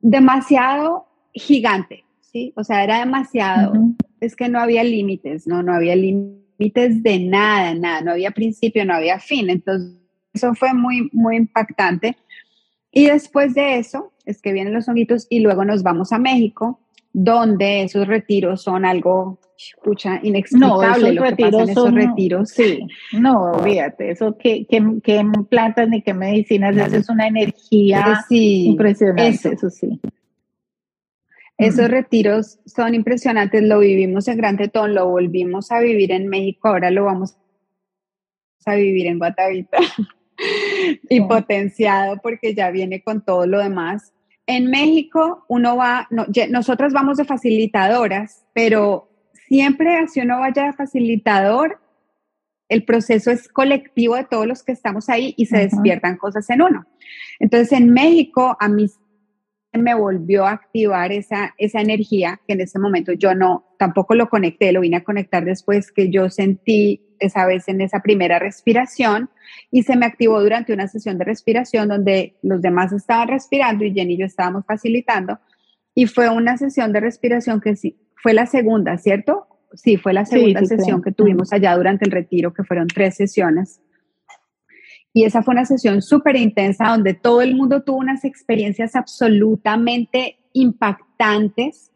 demasiado gigante, ¿sí? O sea, era demasiado, es que no había límites, ¿no? No había límites de nada, nada, no había principio, no había fin. Entonces, eso fue muy, muy impactante. Y después de eso, es que vienen los honguitos y luego nos vamos a México donde esos retiros son algo escucha inexplicable no, lo que pasa en esos retiros. Sí, no, olvídate, eso que, que, plantas ni qué medicinas, eso es una energía sí, impresionante, eso, sí. Esos retiros son impresionantes, lo vivimos en Gran Tetón, lo volvimos a vivir en México, ahora lo vamos a vivir en Guatavita. <laughs> Y potenciado porque ya viene con todo lo demás. En México uno va, nosotras vamos de facilitadoras, pero siempre así uno vaya de facilitador, el proceso es colectivo de todos los que estamos ahí y se despiertan cosas en uno. Entonces en México a mí me volvió a activar esa, esa energía que en ese momento yo no, tampoco lo conecté, lo vine a conectar después que yo sentí esa vez en esa primera respiración y se me activó durante una sesión de respiración donde los demás estaban respirando y Jenny y yo estábamos facilitando y fue una sesión de respiración que sí, fue la segunda, ¿cierto? Sí, fue la segunda sesión que tuvimos allá durante el retiro, que fueron tres sesiones. Y esa fue una sesión súper intensa donde todo el mundo tuvo unas experiencias absolutamente impactantes,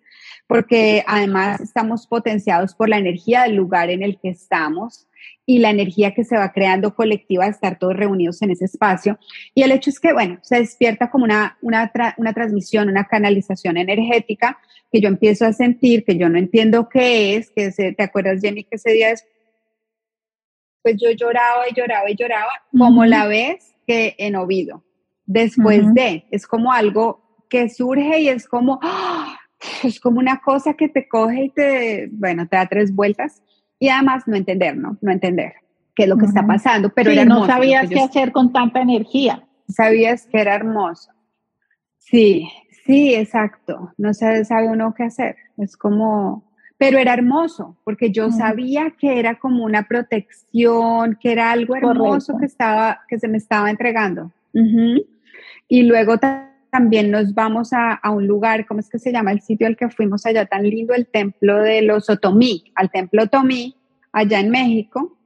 porque además estamos potenciados por la energía del lugar en el que estamos y la energía que se va creando colectiva de estar todos reunidos en ese espacio. Y el hecho es que, bueno, se despierta como una, una, una transmisión, una canalización energética que yo empiezo a sentir, que yo no entiendo qué es, que se, ¿te acuerdas, Jenny, que ese día después pues yo lloraba y lloraba y lloraba, como la vez que en Ovido, después de, es como algo que surge y es como, ¡ah! <laughs> es como una cosa que te coge y te, bueno, te da tres vueltas y además no entender, ¿no? No entender qué es lo que está pasando, pero no sabías qué hacer con tanta energía. Sabías que era hermoso. Sí, sí, exacto. No se sabe uno qué hacer. Es como, pero era hermoso, porque yo sabía que era como una protección, que era algo hermoso que, estaba, que se me estaba entregando. Y luego también nos vamos a, a, un lugar, ¿cómo es que se llama el sitio al que fuimos allá tan lindo? El templo de los Otomí, al templo Otomí, allá en México.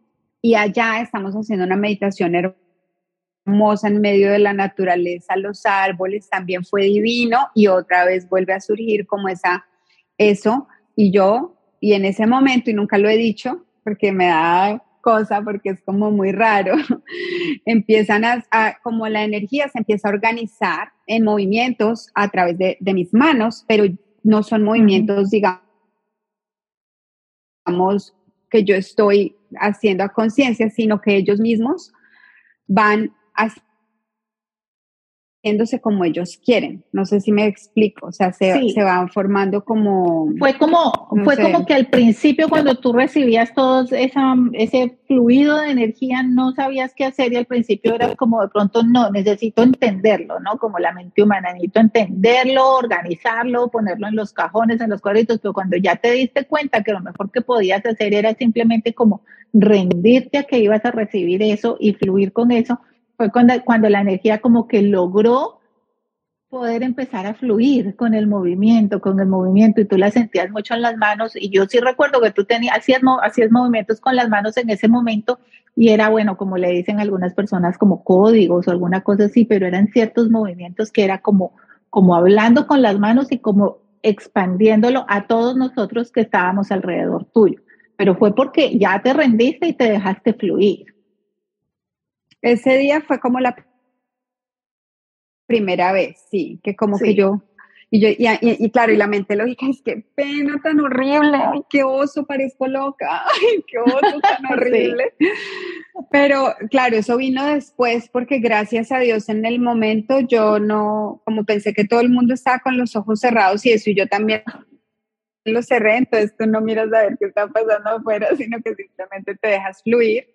Y allá estamos haciendo una meditación hermosa en medio de la naturaleza, los árboles, también fue divino y otra vez vuelve a surgir como esa, eso y yo, y en ese momento, y nunca lo he dicho, porque me da cosa, porque es como muy raro, <laughs> empiezan a, como la energía se empieza a organizar en movimientos a través de, mis manos, pero no son movimientos, digamos, que yo estoy haciendo a conciencia, sino que ellos mismos van haciendo como ellos quieren. No sé si me explico, o sea, se, se van formando como... Fue como, fue como que al principio cuando tú recibías todo esa, ese fluido de energía, no sabías qué hacer y al principio era como de pronto, no, necesito entenderlo, ¿no? Como la mente humana, necesito entenderlo, organizarlo, ponerlo en los cajones, en los cuadritos, pero cuando ya te diste cuenta que lo mejor que podías hacer era simplemente como rendirte a que ibas a recibir eso y fluir con eso, fue cuando, cuando la energía como que logró poder empezar a fluir con el movimiento, con el movimiento, y tú la sentías mucho en las manos, y yo sí recuerdo que tú tenías, hacías, hacías movimientos con las manos en ese momento, y era, bueno, como le dicen algunas personas, como códigos o alguna cosa así, pero eran ciertos movimientos que era como, como hablando con las manos y como expandiéndolo a todos nosotros que estábamos alrededor tuyo. Pero fue porque ya te rendiste y te dejaste fluir. Ese día fue como la primera vez, sí, que como que yo, y yo, y, claro, y la mente lógica es que pena tan horrible, ay, qué oso, parezco loca, <laughs> ay, qué oso tan <laughs> horrible. Pero claro, eso vino después porque gracias a Dios en el momento yo no, como pensé que todo el mundo estaba con los ojos cerrados y eso, y yo también lo cerré, entonces tú no miras a ver qué está pasando afuera, <laughs> sino que simplemente te dejas fluir.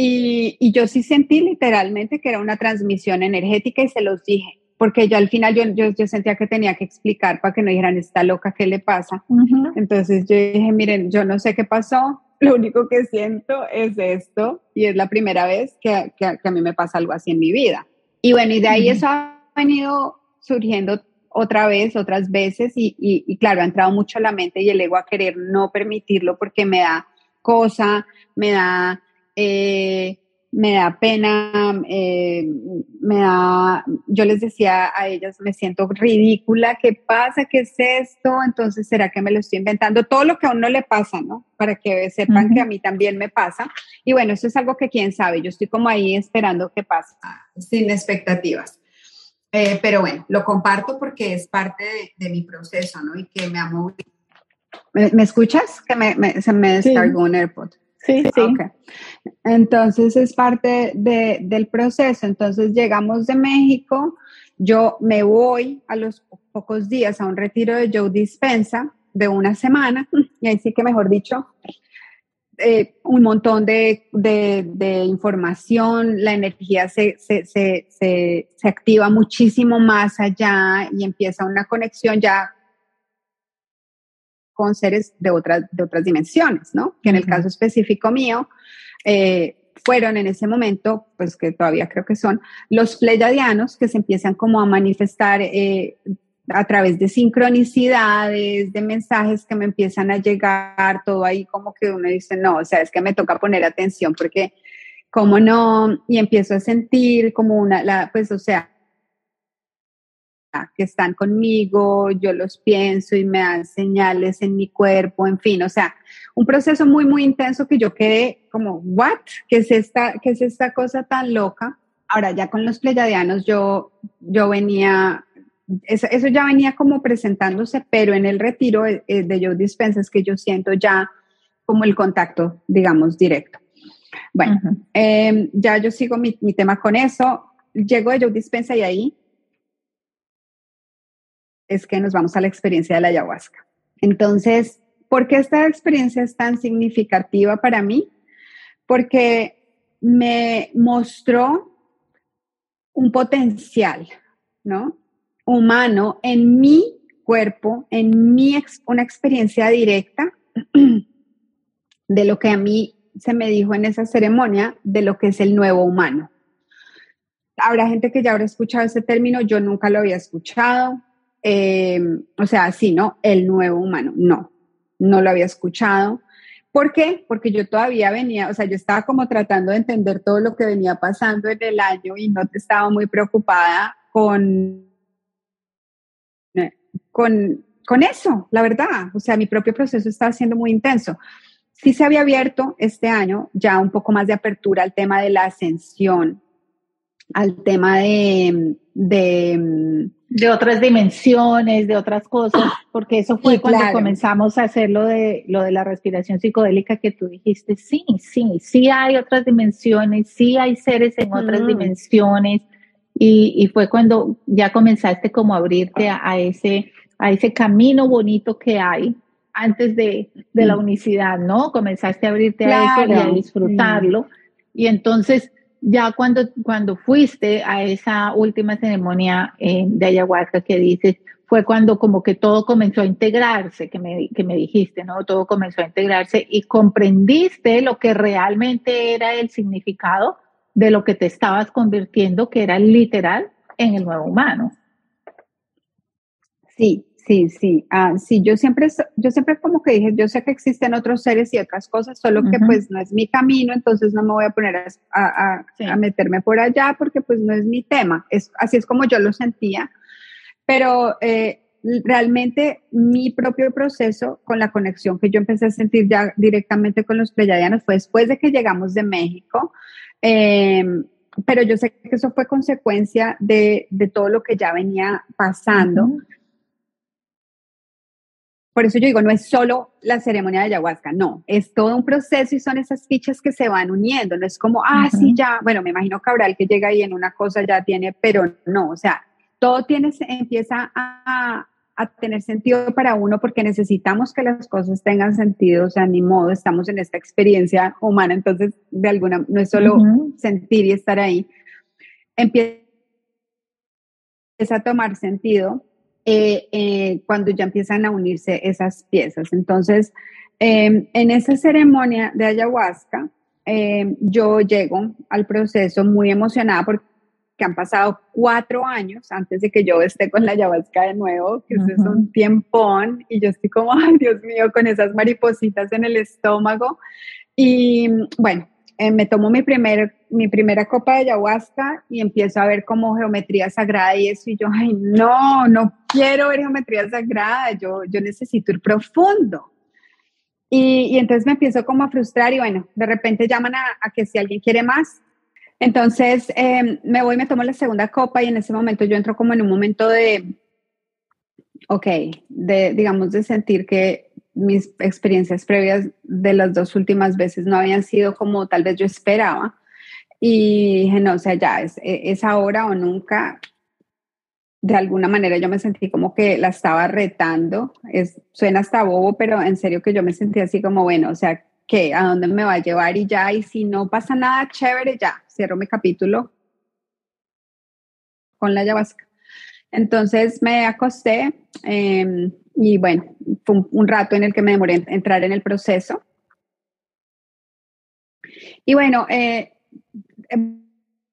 Y, yo sí sentí literalmente que era una transmisión energética y se los dije, porque yo al final yo, yo, sentía que tenía que explicar para que no dijeran, está loca, ¿qué le pasa? Entonces yo dije, miren, yo no sé qué pasó, lo único que siento es esto y es la primera vez que, que, a mí me pasa algo así en mi vida. Y bueno, y de ahí eso ha venido surgiendo otra vez, otras veces y, y, y claro, ha entrado mucho la mente y el ego a querer no permitirlo porque me da cosa, me da eh, me da pena, eh, me da, yo les decía a ellas, me siento ridícula, ¿qué pasa? ¿Qué es esto? Entonces, ¿será que me lo estoy inventando? Todo lo que a uno le pasa, ¿no? Para que sepan que a mí también me pasa. Y bueno, eso es algo que quién sabe, yo estoy como ahí esperando que pase, sin expectativas. Eh, pero bueno, lo comparto porque es parte de, mi proceso, ¿no? Y que me amo. ¿Me, escuchas? Que me, se me descargó un AirPod. Sí, sí. Entonces es parte de, del proceso. Entonces llegamos de México, yo me voy a los pocos días a un retiro de Joe Dispensa de una semana, <laughs> y ahí sí que mejor dicho, eh, un montón de, de, información, la energía se, se, se, se, activa muchísimo más allá y empieza una conexión ya con seres de otras, de otras dimensiones, ¿no? Que en el caso específico mío, eh, fueron en ese momento, pues que todavía creo que son, los pleyadianos que se empiezan como a manifestar eh, a través de sincronicidades, de mensajes que me empiezan a llegar, todo ahí como que uno dice, no, o sea, es que me toca poner atención porque, ¿cómo no? Y empiezo a sentir como una, la, pues, o sea, que están conmigo, yo los pienso y me dan señales en mi cuerpo, en fin, o sea, un proceso muy, muy intenso que yo quedé como, ¿what? ¿Qué es esta, qué es esta cosa tan loca? Ahora ya con los pleyadianos yo, yo venía, eso, eso ya venía como presentándose, pero en el retiro de, de Joe Dispensa es que yo siento ya como el contacto, digamos, directo. Bueno, em, ya yo sigo mi, mi tema con eso. Llego de Joe Dispensa y ahí es que nos vamos a la experiencia de la ayahuasca. Entonces, ¿por qué esta experiencia es tan significativa para mí? Porque me mostró un potencial, ¿no? Humano en mi cuerpo, en mi una experiencia directa <clears throat> de lo que a mí se me dijo en esa ceremonia de lo que es el nuevo humano. Habrá gente que ya habrá escuchado ese término, yo nunca lo había escuchado, eh, o sea, sí, ¿no? El nuevo humano, no, no lo había escuchado. ¿Por qué? Porque yo todavía venía, o sea, yo estaba como tratando de entender todo lo que venía pasando en el año y no estaba muy preocupada con, con, con eso, la verdad. O sea, mi propio proceso estaba siendo muy intenso. Sí se había abierto este año ya un poco más de apertura al tema de la ascensión, al tema de, de de otras dimensiones, de otras cosas, porque eso fue cuando comenzamos a hacer lo de, lo de la respiración psicodélica que tú dijiste, sí, sí, sí hay otras dimensiones, sí hay seres en otras dimensiones, y, y, fue cuando ya comenzaste como a abrirte a, ese, a ese camino bonito que hay antes de, de la unicidad, ¿no? Comenzaste a abrirte a eso y a disfrutarlo, y entonces ya cuando, cuando fuiste a esa última ceremonia eh, de ayahuasca que dices, fue cuando como que todo comenzó a integrarse, que me, que me dijiste, ¿no? Todo comenzó a integrarse y comprendiste lo que realmente era el significado de lo que te estabas convirtiendo, que era literal en el nuevo humano. Sí, Sí, sí, ah, sí, yo siempre, yo siempre como que dije, yo sé que existen otros seres y otras cosas, solo que pues no es mi camino, entonces no me voy a poner a, a, meterme por allá porque pues no es mi tema, es, así es como yo lo sentía, pero eh, realmente mi propio proceso con la conexión que yo empecé a sentir ya directamente con los pleyadianos fue después de que llegamos de México, em, pero yo sé que eso fue consecuencia de, de todo lo que ya venía pasando. Por eso yo digo, no es solo la ceremonia de ayahuasca, no, es todo un proceso y son esas fichas que se van uniendo, no es como, ah, sí, ya, bueno, me imagino Cabral que llega ahí en una cosa ya tiene, pero no, o sea, todo tiene, empieza a, a tener sentido para uno porque necesitamos que las cosas tengan sentido, o sea, ni modo, estamos en esta experiencia humana, entonces de alguna, no es solo sentir y estar ahí, empieza a tomar sentido eh, eh, cuando ya empiezan a unirse esas piezas. Entonces, em, en esa ceremonia de ayahuasca, em, yo llego al proceso muy emocionada porque han pasado cuatro años antes de que yo esté con la ayahuasca de nuevo, que es un tiempón, y yo estoy como, <laughs> ay Dios mío, con esas maripositas en el estómago. Y bueno, eh, me tomo mi, primer, mi primera copa de ayahuasca y empiezo a ver como geometría sagrada y eso, y yo, ay, no, no quiero ver geometría sagrada, yo, yo necesito ir profundo. Y, y entonces me empiezo como a frustrar y bueno, de repente llaman a, que si alguien quiere más. Entonces eh, me voy, me tomo la segunda copa y en ese momento yo entro como en un momento de, ok, de, digamos, de sentir que mis experiencias previas de las dos últimas veces no habían sido como tal vez yo esperaba. Y dije, no, o sea, ya es, e, es ahora o nunca. De alguna manera yo me sentí como que la estaba retando. Es, suena hasta bobo, pero en serio que yo me sentí así como, bueno, o sea, ¿qué? ¿A dónde me va a llevar? Y ya, y si no pasa nada chévere, ya, cierro mi capítulo con la ayahuasca. Entonces me acosté eh, y bueno, fue un, rato en el que me demoré en entrar en el proceso. Y bueno, eh, em,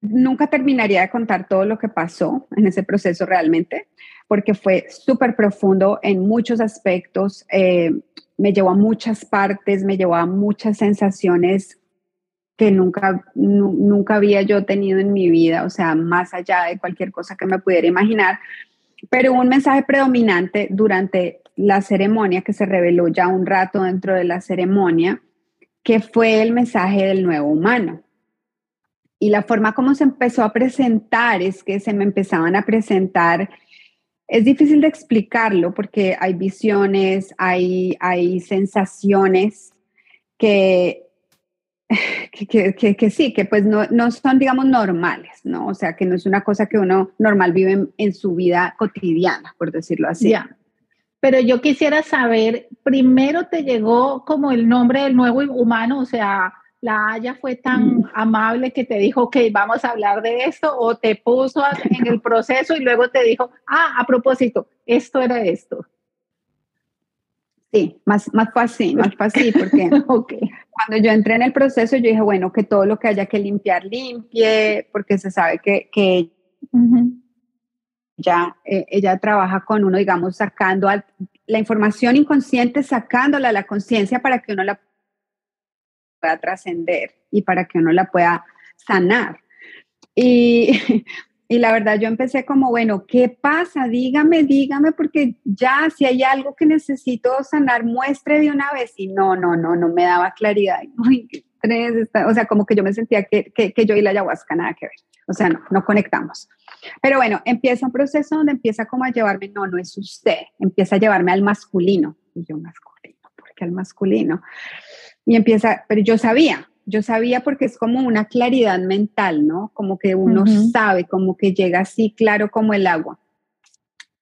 nunca terminaría de contar todo lo que pasó en ese proceso realmente, porque fue súper profundo en muchos aspectos, eh, me llevó a muchas partes, me llevó a muchas sensaciones que nunca, nunca había yo tenido en mi vida, o sea, más allá de cualquier cosa que me pudiera imaginar. Pero un mensaje predominante durante la ceremonia que se reveló ya un rato dentro de la ceremonia, que fue el mensaje del nuevo humano. Y la forma como se empezó a presentar es que se me empezaban a presentar, es difícil de explicarlo porque hay visiones, hay, hay sensaciones que <laughs> que, que, que, sí, que pues no, no, son, digamos, normales, ¿no? O sea, que no es una cosa que uno normal vive en, su vida cotidiana, por decirlo así. Pero yo quisiera saber, primero te llegó como el nombre del nuevo humano, o sea, la Haya fue tan mm. <laughs> amable que te dijo, ok, vamos a hablar de esto, o te puso en el proceso y luego te dijo, ah, a propósito, esto era esto. Sí, más, más fácil, más fácil, porque <laughs> okay. Cuando yo entré en el proceso, yo dije, bueno, que todo lo que haya que limpiar, limpie, porque se sabe que, que ya, eh, ella trabaja con uno, digamos, sacando la información inconsciente, sacándola a la conciencia para que uno la pueda trascender y para que uno la pueda sanar. Y <laughs> Y la verdad yo empecé como, bueno, ¿qué pasa? Dígame, dígame, porque ya si hay algo que necesito sanar, muestre de una vez. Y no, no, no, no me daba claridad. <laughs> o sea, como que yo me sentía que, que, yo y la ayahuasca nada que ver. O sea, no, no conectamos. Pero bueno, empieza un proceso donde empieza como a llevarme, no, no es usted, empieza a llevarme al masculino. Y yo, masculino, ¿por qué al masculino? Y empieza, pero yo sabía, yo sabía porque es como una claridad mental, ¿no? Como que uno sabe, como que llega así claro como el agua.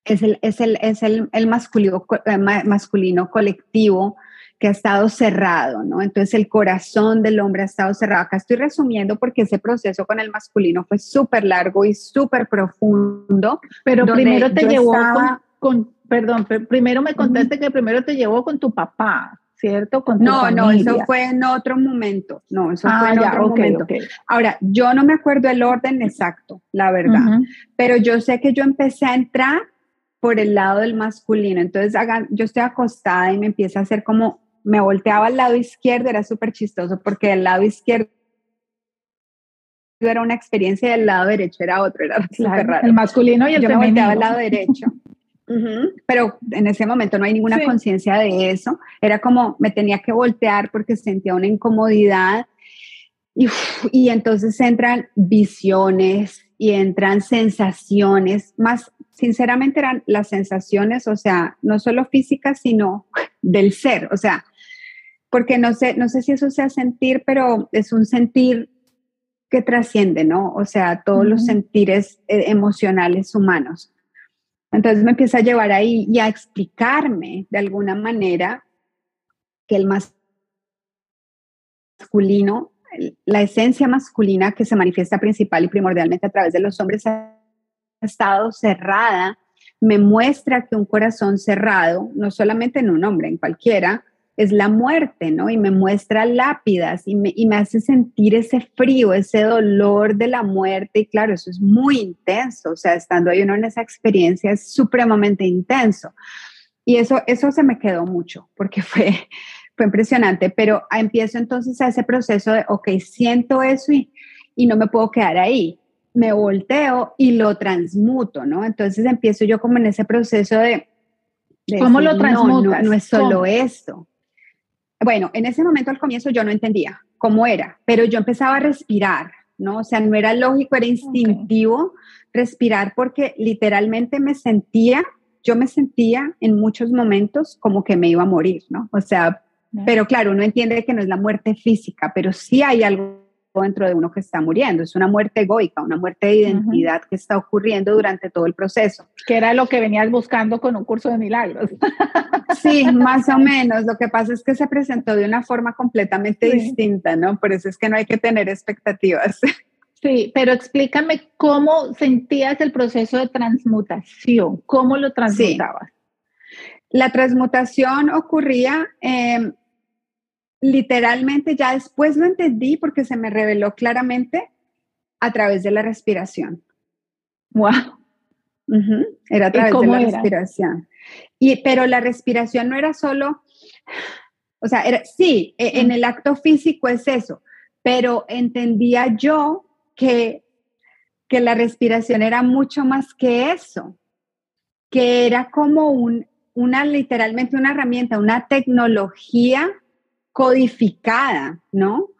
Es el, es el, es el, el masculino, eh, masculino colectivo que ha estado cerrado, ¿no? Entonces el corazón del hombre ha estado cerrado. Acá estoy resumiendo porque ese proceso con el masculino fue súper largo y súper profundo. Pero primero te llevó con, perdón, primero me contaste que primero te llevó con tu papá. ¿Cierto? no, no, eso fue en otro momento. No, eso fue en ah, otro momento. Ahora, yo no me acuerdo el orden exacto, la verdad, pero yo sé que yo empecé a entrar por el lado del masculino. Entonces, yo estoy acostada y me empieza a hacer como, me volteaba al lado izquierdo, era súper chistoso porque el lado izquierdo era una experiencia y el lado derecho era otro, era súper raro. El masculino y el yo femenino. me volteaba al lado derecho. <laughs> Pero en ese momento no hay ninguna conciencia de eso. Era como me tenía que voltear porque sentía una incomodidad. Y, y entonces entran visiones y entran sensaciones, más sinceramente eran las sensaciones, o sea, no solo físicas, sino <laughs> del ser, o sea, porque no sé, no sé si eso sea sentir, pero es un sentir que trasciende, ¿no? O sea, todos los sentires eh, emocionales humanos. Entonces me empieza a llevar ahí y a explicarme de alguna manera que el masculino, la esencia masculina que se manifiesta principal y primordialmente a través de los hombres ha estado cerrada, me muestra que un corazón cerrado, no solamente en un hombre, en cualquiera, es la muerte, ¿no? Y me muestra lápidas y me, y me hace sentir ese frío, ese dolor de la muerte. Y claro, eso es muy intenso, o sea, estando ahí uno en esa experiencia es supremamente intenso. Y eso, eso se me quedó mucho, porque <laughs> fue, fue impresionante, pero empiezo entonces a ese proceso de, ok, siento eso y, y no me puedo quedar ahí. Me volteo y lo transmuto, ¿no? Entonces empiezo yo como en ese proceso de... ¿Cómo lo transmutas? No, no, es solo esto. Bueno, en ese momento al comienzo yo no entendía cómo era, pero yo empezaba a respirar, ¿no? O sea, no era lógico, era instintivo respirar porque literalmente me sentía, yo me sentía en muchos momentos como que me iba a morir, ¿no? O sea, pero claro, uno entiende que no es la muerte física, pero sí hay algo dentro de uno que está muriendo. Es una muerte egoica, una muerte de identidad que está ocurriendo durante todo el proceso. Que era lo que venías buscando con un curso de milagros. <laughs> Sí, más o menos. Lo que pasa es que se presentó de una forma completamente distinta, ¿no? Por eso es que no hay que tener expectativas. <laughs> Sí, pero explícame cómo sentías el proceso de transmutación, cómo lo transmutabas. La transmutación ocurría eh, literalmente, ya después lo entendí porque se me reveló claramente a través de la respiración. Wow. Era a través de la respiración. Y, pero la respiración no era solo, o sea, era, sí, e, en el acto físico es eso, pero entendía yo que, que la respiración era mucho más que eso, que era como un, una, literalmente una herramienta, una tecnología codificada, ¿no?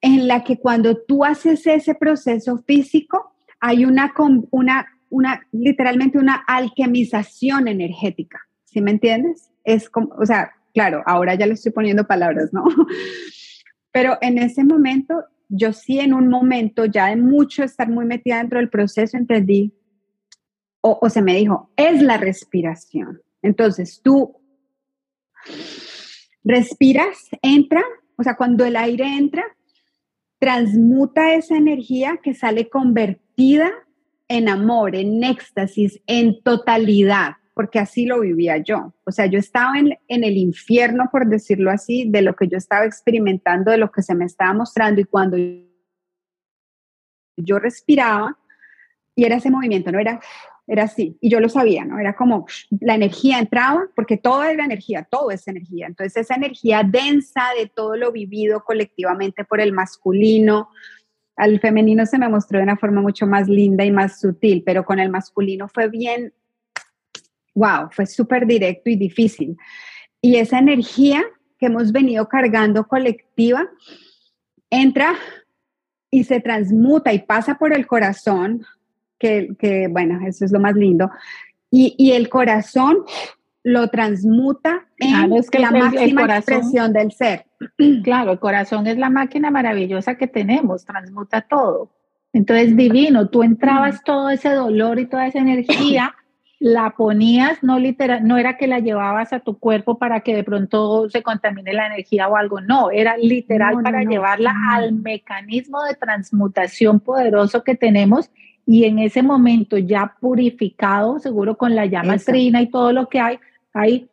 En la que cuando tú haces ese proceso físico, hay una, una, una literalmente una alquimización energética, ¿sí me entiendes? Es como, o sea, claro, ahora ya le estoy poniendo palabras, ¿no? <laughs> Pero en ese momento, yo sí en un momento ya de mucho estar muy metida dentro del proceso, entendí, o, o se me dijo, es la respiración. Entonces tú respiras, entra, o sea, cuando el aire entra, transmuta esa energía que sale convertida en amor, en éxtasis, en totalidad, porque así lo vivía yo. O sea, yo estaba en, el infierno, por decirlo así, de lo que yo estaba experimentando, de lo que se me estaba mostrando, y cuando yo respiraba, y era ese movimiento, no era era así, y yo lo sabía, ¿no? Era como la energía entraba, porque todo era energía, todo es energía. Entonces, esa energía densa de todo lo vivido colectivamente por el masculino, al femenino se me mostró de una forma mucho más linda y más sutil, pero con el masculino fue bien, wow, fue súper directo y difícil. Y esa energía que hemos venido cargando colectiva entra y se transmuta y pasa por el corazón, que, bueno, eso es lo más lindo. Y, y el corazón lo transmuta en la máxima expresión del ser. <clears throat> Claro, el corazón es la máquina maravillosa que tenemos, transmuta todo. Entonces, divino, tú entrabas todo ese dolor y toda esa energía, <clears throat> la ponías, no literal, no era que la llevabas a tu cuerpo para que de pronto se contamine la energía o algo, no, era literal para llevarla al mecanismo de transmutación poderoso que tenemos y en ese momento ya purificado, seguro con la llama trina y todo lo que hay, ahí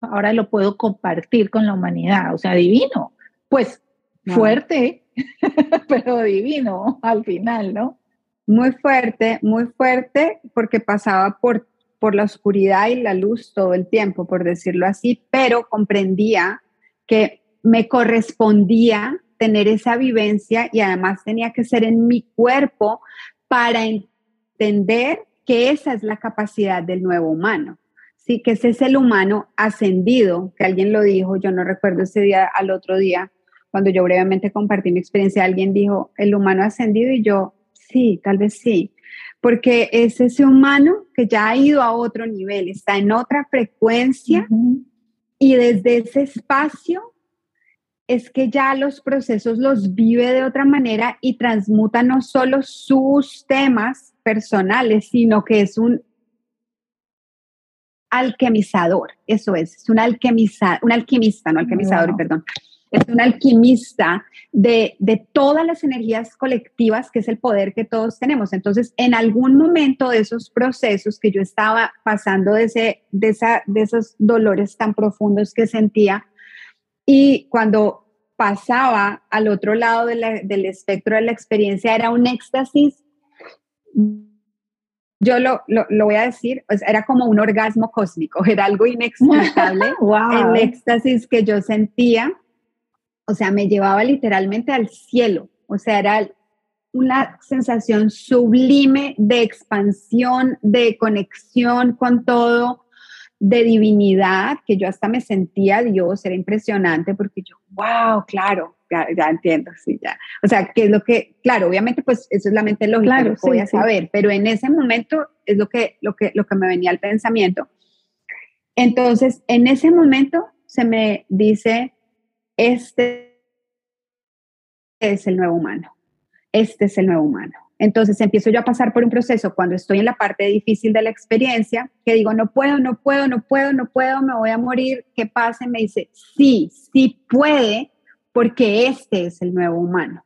ahora lo puedo compartir con la humanidad, o sea, divino. Pues fuerte, <laughs> pero divino al final, ¿no? Muy fuerte, muy fuerte, porque pasaba por, por la oscuridad y la luz todo el tiempo, por decirlo así, pero comprendía que me correspondía tener esa vivencia y además tenía que ser en mi cuerpo para entender que esa es la capacidad del nuevo humano. Sí, que ese es el humano ascendido, que alguien lo dijo, yo no recuerdo ese día al otro día, cuando yo brevemente compartí mi experiencia, alguien dijo, el humano ascendido y yo, sí, tal vez sí, porque es ese humano que ya ha ido a otro nivel, está en otra frecuencia y desde ese espacio es que ya los procesos los vive de otra manera y transmuta no solo sus temas personales, sino que es un alquimizador, eso es, es un, alquimiza, un alquimista, no alquimizador, perdón, es un alquimista de, todas las energías colectivas, que es el poder que todos tenemos. Entonces, en algún momento de esos procesos que yo estaba pasando de, ese, de, esa, de esos dolores tan profundos que sentía, y cuando pasaba al otro lado del espectro de la experiencia, era un éxtasis. Yo lo, lo, voy a decir, pues era como un orgasmo cósmico, era algo inexplicable, <laughs> wow. el éxtasis que yo sentía, o sea, me llevaba literalmente al cielo, o sea, era una sensación sublime de expansión, de conexión con todo, de divinidad, que yo hasta me sentía Dios, era impresionante porque yo, wow, claro, ya, entiendo, sí, ya. O sea, que es lo que, claro, obviamente, pues eso es la mente lógica, lo voy a saber, pero en ese momento es lo que, lo, que, lo que me venía al pensamiento. Entonces, en ese momento se me dice, este es el nuevo humano, este es el nuevo humano. Entonces empiezo yo a pasar por un proceso cuando estoy en la parte difícil de la experiencia, que digo, no puedo, no puedo, no puedo, no puedo, me voy a morir, ¿qué pasa? Me dice, sí, sí puede, porque este es el nuevo humano.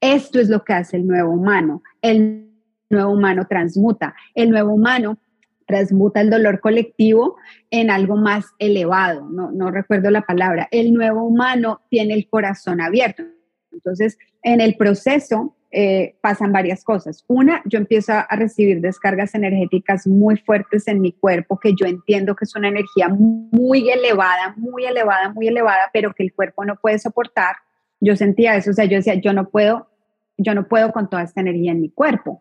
Esto es lo que hace el nuevo humano. El nuevo humano transmuta. El nuevo humano transmuta el dolor colectivo en algo más elevado. No, no recuerdo la palabra. El nuevo humano tiene el corazón abierto. Entonces, en el proceso eh, pasan varias cosas. Una, yo empiezo a recibir descargas energéticas muy fuertes en mi cuerpo, que yo entiendo que es una energía muy elevada, muy elevada, muy elevada, pero que el cuerpo no puede soportar. Yo sentía eso, o sea, yo decía, yo no puedo, yo no puedo con toda esta energía en mi cuerpo.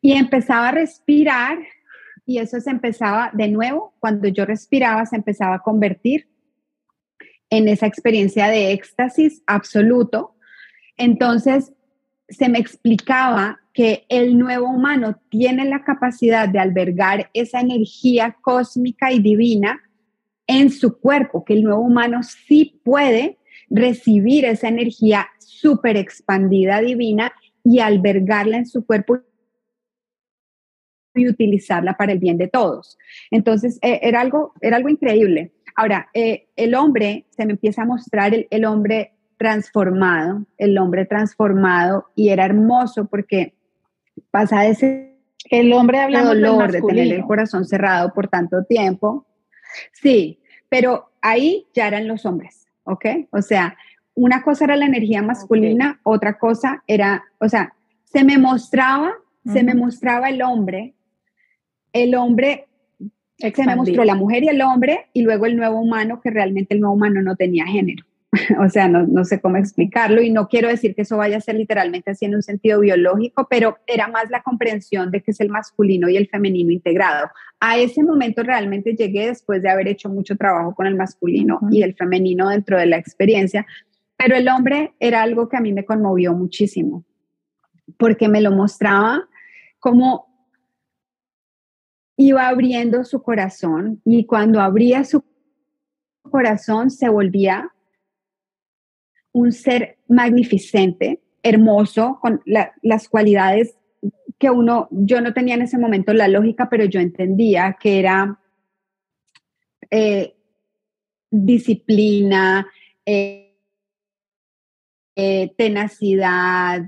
Y empezaba a respirar y eso se empezaba de nuevo, cuando yo respiraba, se empezaba a convertir en esa experiencia de éxtasis absoluto. Entonces, se me explicaba que el nuevo humano tiene la capacidad de albergar esa energía cósmica y divina en su cuerpo, que el nuevo humano sí puede recibir esa energía súper expandida divina y albergarla en su cuerpo y utilizarla para el bien de todos. Entonces, eh, era, algo, era algo increíble. Ahora, eh, el hombre, se me empieza a mostrar el, el hombre transformado, el hombre transformado, y era hermoso porque pasa ese el hombre habla dolor de tener el corazón cerrado por tanto tiempo. Sí, pero ahí ya eran los hombres, ¿ok? O sea, una cosa era la energía masculina, otra cosa era, o sea, se me mostraba, se me mostraba el hombre, el hombre, se me mostró la mujer y el hombre, y luego el nuevo humano, que realmente el nuevo humano no tenía género. <laughs> o sea, no, sé cómo explicarlo y no quiero decir que eso vaya a ser literalmente así en un sentido biológico, pero era más la comprensión de que es el masculino y el femenino integrado. A ese momento realmente llegué después de haber hecho mucho trabajo con el masculino y el femenino dentro de la experiencia, pero el hombre era algo que a mí me conmovió muchísimo, porque me lo mostraba como iba abriendo su corazón y cuando abría su corazón se volvía un ser magnificente, hermoso, con las cualidades que uno, yo no tenía en ese momento la lógica, pero yo entendía que era eh, disciplina, eh, eh, tenacidad,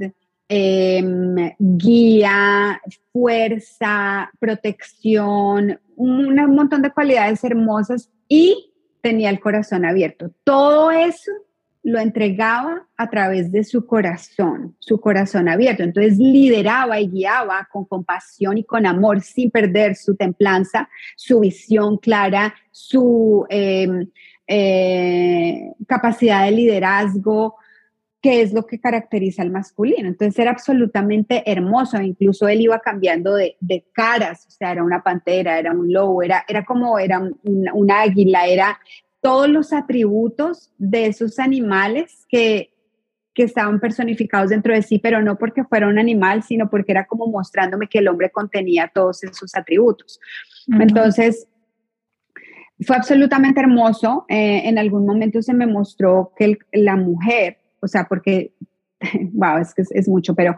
em, guía, fuerza, protección, un montón de cualidades hermosas y tenía el corazón abierto. Todo eso lo entregaba a través de su corazón, su corazón abierto. Entonces lideraba y guiaba con compasión y con amor, sin perder su templanza, su visión clara, su em, eh, capacidad de liderazgo, que es lo que caracteriza al masculino. Entonces era absolutamente hermoso, incluso él iba cambiando de, caras, o sea, era una pantera, era un lobo, era, era como era un águila, era todos los atributos de esos animales que, que estaban personificados dentro de sí, pero no porque fuera un animal, sino porque era como mostrándome que el hombre contenía todos esos atributos. Entonces, fue absolutamente hermoso. Eh, en algún momento se me mostró que la mujer, o sea, porque, <laughs> wow, es que es mucho, pero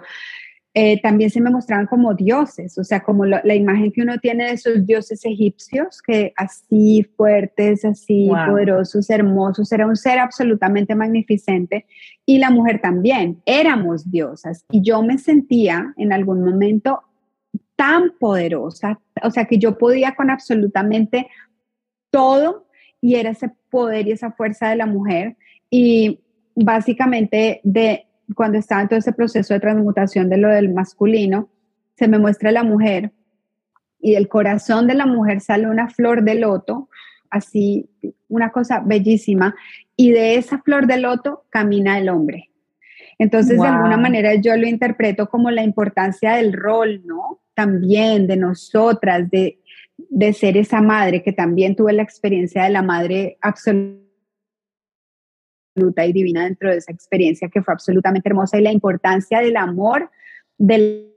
eh, también se me mostraban como dioses, o sea, como la imagen que uno tiene de esos dioses egipcios, que así fuertes, así poderosos, hermosos, era un ser absolutamente magnificente, y la mujer también, éramos diosas, y yo me sentía en algún momento tan poderosa, o sea, que yo podía con absolutamente todo, y era ese poder y esa fuerza de la mujer, y básicamente de cuando estaba en todo ese proceso de transmutación de lo del masculino, se me muestra la mujer y del corazón de la mujer sale una flor de loto, así, una cosa bellísima, y de esa flor de loto camina el hombre. Entonces, de alguna manera yo lo interpreto como la importancia del rol, ¿no? También de nosotras, de, de ser esa madre, que también tuve la experiencia de la madre absoluta y divina dentro de esa experiencia que fue absolutamente hermosa y la importancia del amor de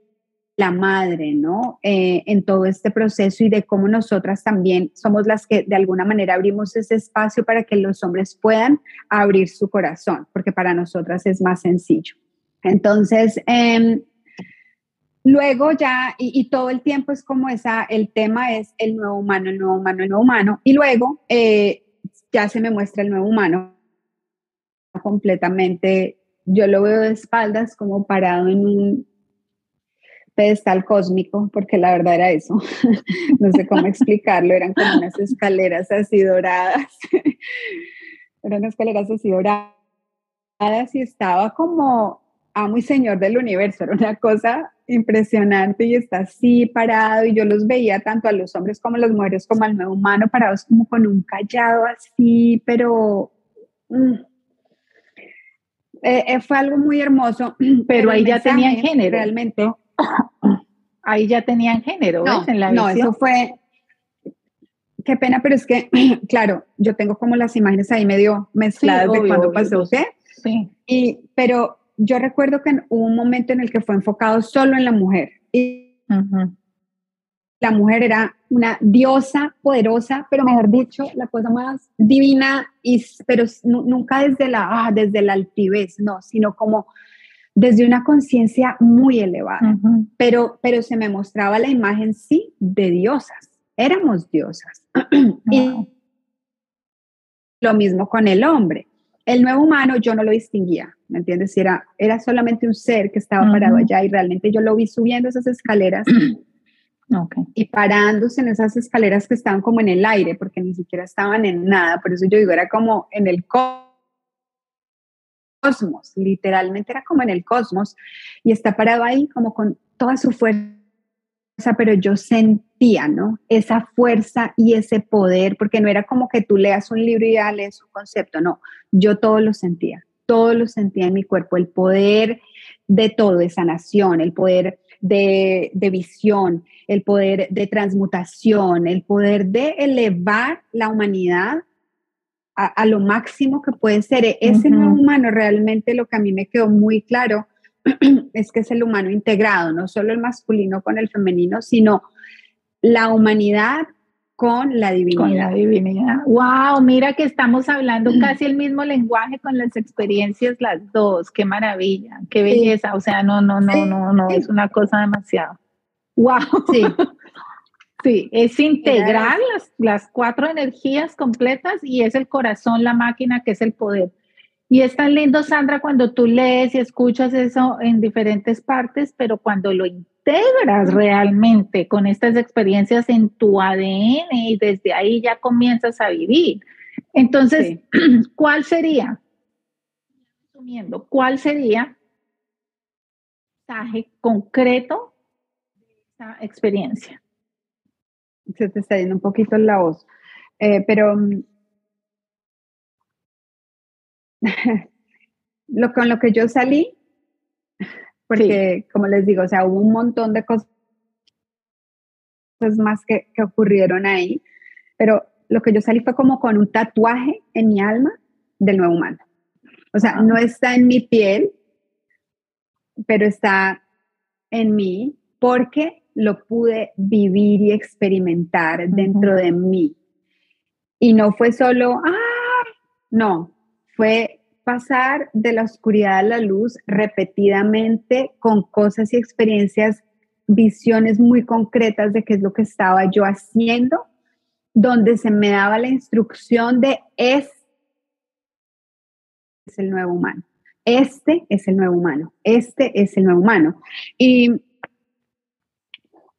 la madre, ¿no? Eh, en todo este proceso y de cómo nosotras también somos las que de alguna manera abrimos ese espacio para que los hombres puedan abrir su corazón, porque para nosotras es más sencillo. Entonces, em, luego ya, y, todo el tiempo es como esa, el tema es el nuevo humano, el nuevo humano, el nuevo humano, y luego eh, ya se me muestra el nuevo humano completamente, yo lo veo de espaldas como parado en un pedestal cósmico, porque la verdad era eso, <laughs> no sé cómo explicarlo, eran como unas escaleras así doradas, <laughs> eran escaleras así doradas y estaba como amo y señor del universo, era una cosa impresionante y está así parado y yo los veía tanto a los hombres como a las mujeres como al nuevo humano parados como con un callado así, pero... Mm, eh, eh, fue algo muy hermoso. <clears throat> Pero, <clears throat> ahí ya tenían género. Realmente. Ahí ya tenían género, no, En la no, eso fue. Qué pena, pero es que, <clears throat> claro, yo tengo como las imágenes ahí medio mezcladas de cuando pasó usted. Sí. Y, pero yo recuerdo que hubo un momento en el que fue enfocado solo en la mujer. Y la mujer era una diosa poderosa, pero mejor dicho, la cosa más divina, y, pero nunca desde la, ah, desde la altivez, no, sino como desde una conciencia muy elevada. pero, pero se me mostraba la imagen, sí, de diosas. Éramos diosas. <clears throat> y lo mismo con el hombre. El nuevo humano yo no lo distinguía, ¿me entiendes? Era, era solamente un ser que estaba parado allá y realmente yo lo vi subiendo esas escaleras <clears throat> y parándose en esas escaleras que estaban como en el aire, porque ni siquiera estaban en nada, por eso yo digo, era como en el cosmos, literalmente era como en el cosmos, y está parado ahí como con toda su fuerza, pero yo sentía, ¿no? Esa fuerza y ese poder, porque no era como que tú leas un libro y ya lees un concepto, no, yo todo lo sentía, todo lo sentía en mi cuerpo, el poder de todo, de sanación, el poder de, visión, el poder de transmutación, el poder de elevar la humanidad a, lo máximo que puede ser. E, ese nuevo humano realmente lo que a mí me quedó muy claro <clears throat> es que es el humano integrado, no solo el masculino con el femenino, sino la humanidad con la divinidad. Con la divinidad. Wow, mira que estamos hablando casi el mismo lenguaje con las experiencias las dos. Qué maravilla, qué belleza. O sea, no, no, no, no, no, es una cosa demasiado. Wow. Sí. <laughs> sí, es integrar las, las cuatro energías completas y es el corazón, la máquina, que es el poder. Y es tan lindo, Sandra, cuando tú lees y escuchas eso en diferentes partes, pero cuando lo integras realmente con estas experiencias en tu ADN y desde ahí ya comienzas a vivir. Entonces, <clears throat> ¿cuál sería? Resumiendo, ¿cuál sería el mensaje concreto de esa experiencia? Se te está yendo un poquito la voz, eh, pero mm, <laughs> lo con lo que yo salí porque como les digo, o sea, hubo un montón de cosas más que, que ocurrieron ahí, pero lo que yo salí fue como con un tatuaje en mi alma del nuevo humano. O sea, no está en mi piel, pero está en mí porque lo pude vivir y experimentar dentro de mí. Y no fue solo, ah, no, fue pasar de la oscuridad a la luz repetidamente con cosas y experiencias, visiones muy concretas de qué es lo que estaba yo haciendo, donde se me daba la instrucción de es, es el nuevo humano. Este es el nuevo humano. Este es el nuevo humano. Y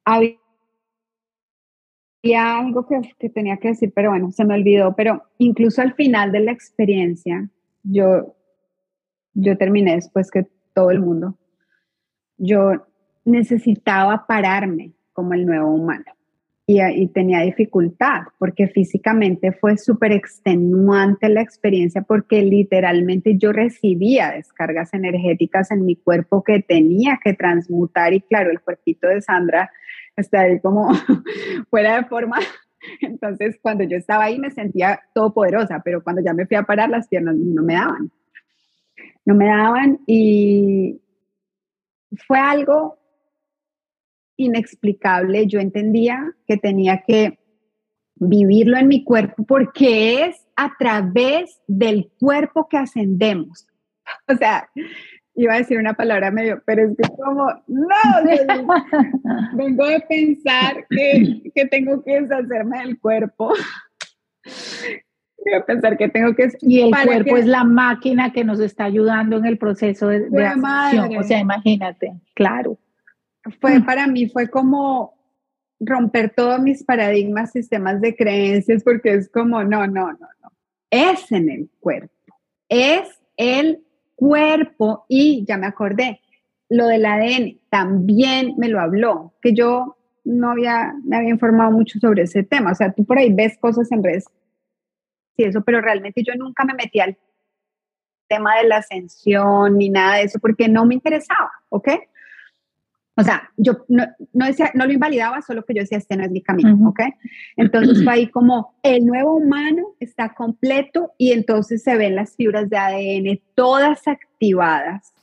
había algo que, que, tenía que decir, pero bueno, se me olvidó, pero incluso al final de la experiencia, yo, yo terminé después que todo el mundo. Yo necesitaba pararme como el nuevo humano. y, tenía dificultad porque físicamente fue súper extenuante la experiencia porque literalmente yo recibía descargas energéticas en mi cuerpo que tenía que transmutar y claro, el cuerpito de Sandra está ahí como <laughs> fuera de forma. <laughs> Entonces, cuando yo estaba ahí me sentía todopoderosa, pero cuando ya me fui a parar, las piernas no me daban. No me daban y fue algo inexplicable. Yo entendía que tenía que vivirlo en mi cuerpo porque es a través del cuerpo que ascendemos. <laughs> O sea, iba a decir una palabra medio, pero es que como, no, <laughs> vengo de pensar que, que, tengo que deshacerme del cuerpo. Voy a pensar que tengo que... Y el cuerpo es la máquina que nos está ayudando en el proceso de, de O sea, imagínate, claro fue para mí, fue como romper todos mis paradigmas, sistemas de creencias, porque es como, no, no, no, no. Es en el cuerpo. Es el cuerpo y ya me acordé, lo del ADN también me lo habló, que yo no había, me había informado mucho sobre ese tema. O sea, tú por ahí ves cosas en redes y eso, pero realmente yo nunca me metí al tema de la ascensión ni nada de eso porque no me interesaba, ¿ok? O sea, yo no, no, decía, no lo invalidaba, solo que yo decía, este no es mi camino, ¿ok? Entonces fue ahí como, el nuevo humano está completo y entonces se ven las fibras de ADN todas activadas,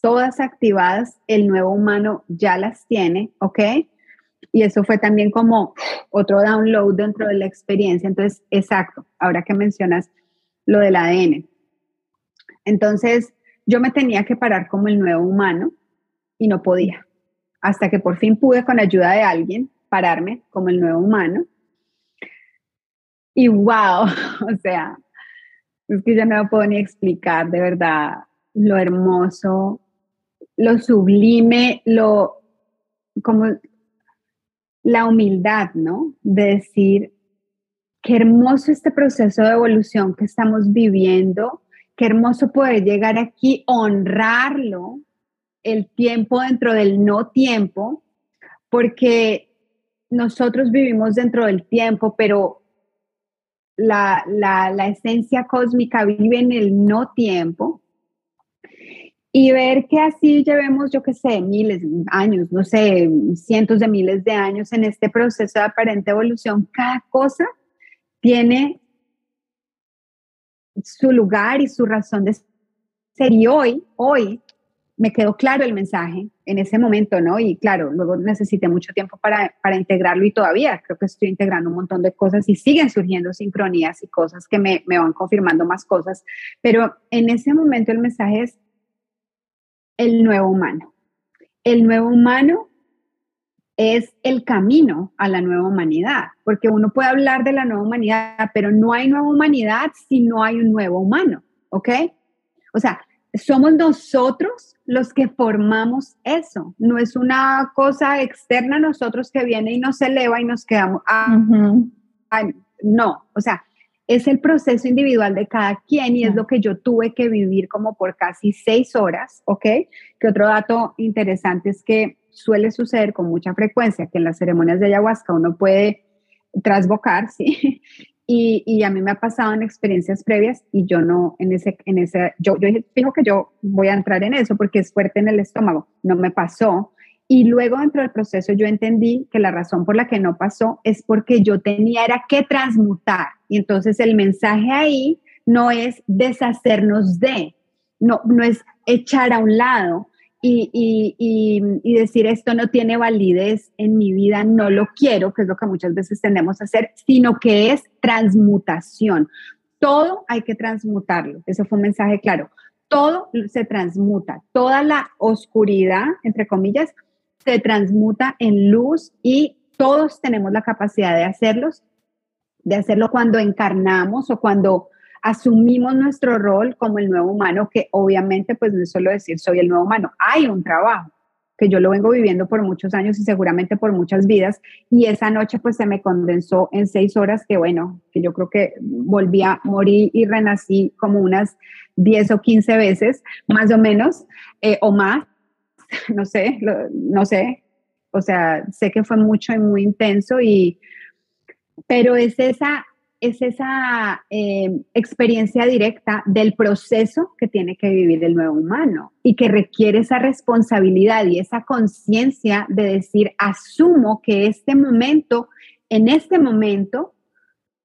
todas activadas, el nuevo humano ya las tiene, ¿ok? Y eso fue también como otro download dentro de la experiencia. Entonces, exacto, ahora que mencionas lo del ADN. Entonces, yo me tenía que parar como el nuevo humano y no podía. Hasta que por fin pude, con ayuda de alguien, pararme como el nuevo humano. Y wow, <laughs> o sea, es que ya no lo puedo ni explicar de verdad lo hermoso, lo sublime, lo como la humildad, ¿no? De decir, qué hermoso este proceso de evolución que estamos viviendo, qué hermoso poder llegar aquí, honrarlo, el tiempo dentro del no tiempo, porque nosotros vivimos dentro del tiempo, pero la, esencia cósmica vive en el no tiempo. Y ver que así llevemos, yo qué sé, miles de años, no sé, cientos de miles de años en este proceso de aparente evolución, cada cosa tiene su lugar y su razón de ser. Y hoy, hoy, me quedó claro el mensaje en ese momento, ¿no? Y claro, luego necesité mucho tiempo para, para integrarlo y todavía creo que estoy integrando un montón de cosas y siguen surgiendo sincronías y cosas que me, me van confirmando más cosas, pero en ese momento el mensaje es el nuevo humano. El nuevo humano es el camino a la nueva humanidad, porque uno puede hablar de la nueva humanidad, pero no hay nueva humanidad si no hay un nuevo humano, ¿ok? O sea, somos nosotros los que formamos eso. No es una cosa externa a nosotros que viene y nos eleva y nos quedamos. Ah, no, o sea, es el proceso individual de cada quien y es lo que yo tuve que vivir como por casi seis horas, ¿ok? Que otro dato interesante es que suele suceder con mucha frecuencia que en las ceremonias de ayahuasca uno puede trasbocar, <laughs> ¿sí? Y, a mí me ha pasado en experiencias previas y yo no, en ese, en ese, yo, yo fijo que yo voy a entrar en eso porque es fuerte en el estómago, no me pasó. Y luego dentro del proceso yo entendí que la razón por la que no pasó es porque yo tenía era que transmutar. Y entonces el mensaje ahí no es deshacernos de, no, no es echar a un lado, y, decir esto no tiene validez en mi vida, no lo quiero, que es lo que muchas veces tendemos a hacer, sino que es transmutación. Todo hay que transmutarlo. Ese fue un mensaje claro. Todo se transmuta, toda la oscuridad, entre comillas, se transmuta en luz y todos tenemos la capacidad de hacerlos, de hacerlo cuando encarnamos o cuando asumimos nuestro rol como el nuevo humano, que obviamente pues no es solo decir soy el nuevo humano, hay un trabajo que yo lo vengo viviendo por muchos años y seguramente por muchas vidas, y esa noche pues se me condensó en seis horas, que bueno, que yo creo que volví a morir y renací como unas 10 o 15 veces, más o menos, eh, o más, <laughs> no sé, no sé, o sea, sé que fue mucho y muy intenso y, pero es esa, es esa eh, experiencia directa del proceso que tiene que vivir el nuevo humano y que requiere esa responsabilidad y esa conciencia de decir, asumo que este momento, en este momento,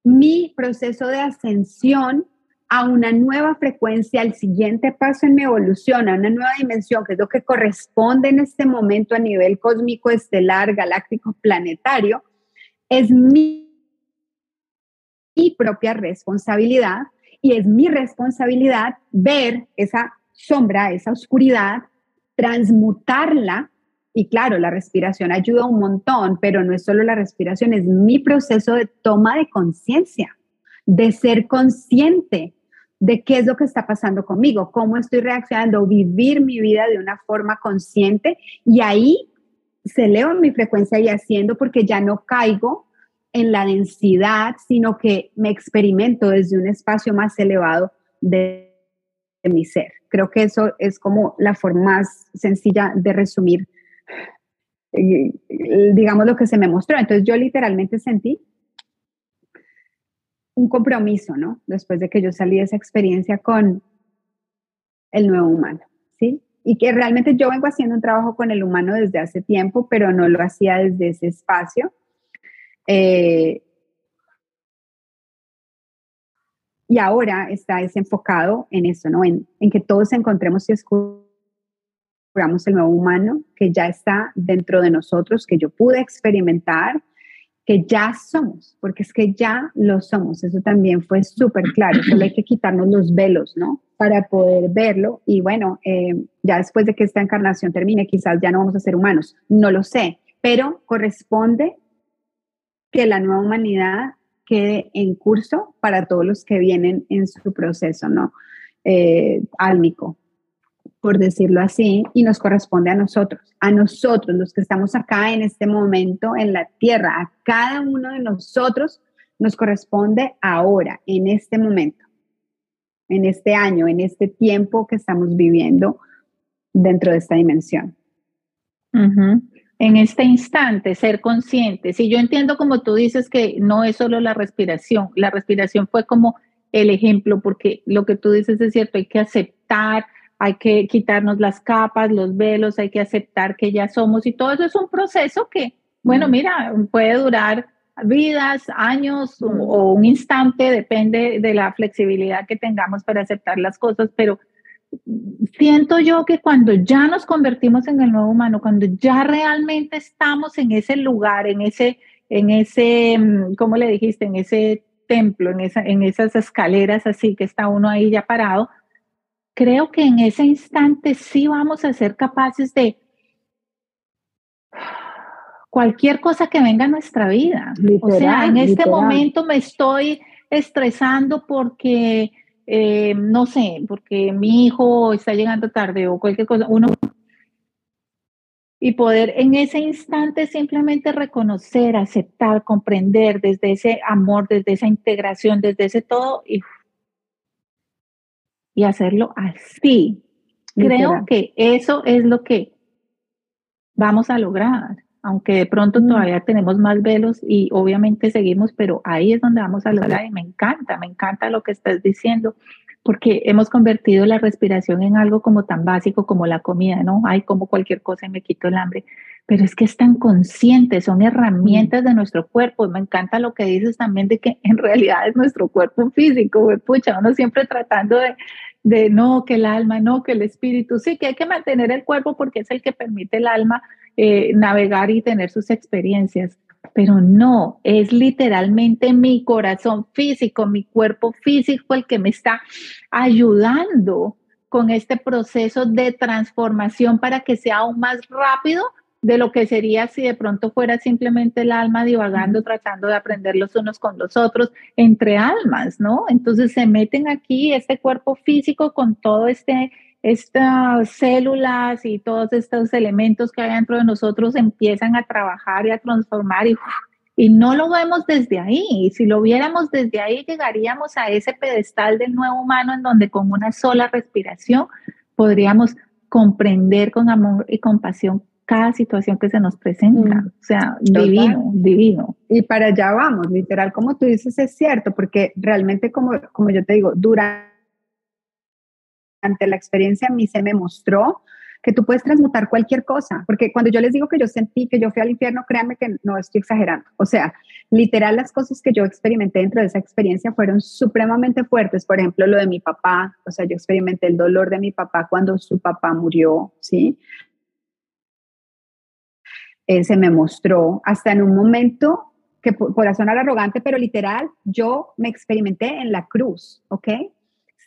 mi proceso de ascensión a una nueva frecuencia, al siguiente paso en mi evolución, a una nueva dimensión, que es lo que corresponde en este momento a nivel cósmico, estelar, galáctico, planetario, es mi, mi propia responsabilidad y es mi responsabilidad ver esa sombra, esa oscuridad, transmutarla. Y claro, la respiración ayuda un montón, pero no es solo la respiración, es mi proceso de toma de conciencia, de ser consciente de qué es lo que está pasando conmigo, cómo estoy reaccionando, vivir mi vida de una forma consciente y ahí se eleva mi frecuencia y haciendo porque ya no caigo en la densidad, sino que me experimento desde un espacio más elevado de, mi ser. Creo que eso es como la forma más sencilla de resumir, eh, digamos, lo que se me mostró. Entonces yo literalmente sentí un compromiso, ¿no? Después de que yo salí de esa experiencia con el nuevo humano, ¿sí? Y que realmente yo vengo haciendo un trabajo con el humano desde hace tiempo, pero no lo hacía desde ese espacio. Eh, y ahora está desenfocado en eso, ¿no? En, en que todos encontremos y descubramos el nuevo humano que ya está dentro de nosotros, que yo pude experimentar, que ya somos, porque es que ya lo somos. Eso también fue súper claro. Solo hay que quitarnos los velos, ¿no? Para poder verlo. Y bueno, eh, ya después de que esta encarnación termine, quizás ya no vamos a ser humanos. No lo sé, pero corresponde que la nueva humanidad quede en curso para todos los que vienen en su proceso, ¿no? Eh, álmico por decirlo así, y nos corresponde a nosotros, a nosotros, los que estamos acá en este momento en la tierra, a cada uno de nosotros nos corresponde ahora, en este momento, en este año, en este tiempo que estamos viviendo dentro de esta dimensión. En este instante, ser consciente. Si yo entiendo como tú dices que no es solo la respiración, la respiración fue como el ejemplo, porque lo que tú dices es cierto, hay que aceptar, hay que quitarnos las capas, los velos, hay que aceptar que ya somos y todo eso es un proceso que, bueno, mira, puede durar vidas, años o, un instante, depende de la flexibilidad que tengamos para aceptar las cosas, pero siento yo que cuando ya nos convertimos en el nuevo humano, cuando ya realmente estamos en ese lugar, en ese, en ese, mm, ¿cómo le dijiste? En ese templo, en, esa, en esas escaleras así que está uno ahí ya parado, creo que en ese instante sí vamos a ser capaces de cualquier cosa que venga a nuestra vida. o sea, en este momento me estoy estresando porque, eh, no sé, porque mi hijo está llegando tarde o cualquier cosa. Uno y poder en ese instante simplemente reconocer, aceptar, comprender desde ese amor, desde esa integración, desde ese todo, y y hacerlo así. Creo que eso es lo que vamos a lograr, aunque de pronto todavía tenemos más velos y obviamente seguimos, pero ahí es donde vamos a lograr y me encanta, me encanta lo que estás diciendo, porque hemos convertido la respiración en algo como tan básico como la comida, ¿no? Hay como cualquier cosa y me quito el hambre, pero es que es tan consciente, son herramientas de nuestro cuerpo. Me encanta lo que dices también de que en realidad es nuestro cuerpo físico, pucha, uno siempre tratando de, de no, que el alma, no, que el espíritu, sí, que hay que mantener el cuerpo porque es el que permite el alma eh, navegar y tener sus experiencias. Pero no, es literalmente mi corazón físico, mi cuerpo físico el que me está ayudando con este proceso de transformación para que sea aún más rápido de lo que sería si de pronto fuera simplemente el alma divagando, tratando de aprender los unos con los otros, entre almas, ¿no? Entonces se meten aquí este cuerpo físico con todo este estas células y todos estos elementos que hay dentro de nosotros empiezan a trabajar y a transformar y, y no lo vemos desde ahí. Si lo viéramos desde ahí, llegaríamos a ese pedestal del nuevo humano en donde con una sola respiración podríamos comprender con amor y compasión cada situación que se nos presenta. Mm. O sea, divino, divino. Y para allá vamos, literal, como tú dices, es cierto, porque realmente, como, como yo te digo, durante la experiencia a mí se me mostró que tú puedes transmutar cualquier cosa, porque cuando yo les digo que yo sentí que yo fui al infierno, créanme que no estoy exagerando. O sea, literal las cosas que yo experimenté dentro de esa experiencia fueron supremamente fuertes. Por ejemplo, lo de mi papá, o sea, yo experimenté el dolor de mi papá cuando su papá murió, ¿sí? Eh, se me mostró hasta en un momento que por sonar arrogante, pero literal, yo me experimenté en la cruz, ¿ok?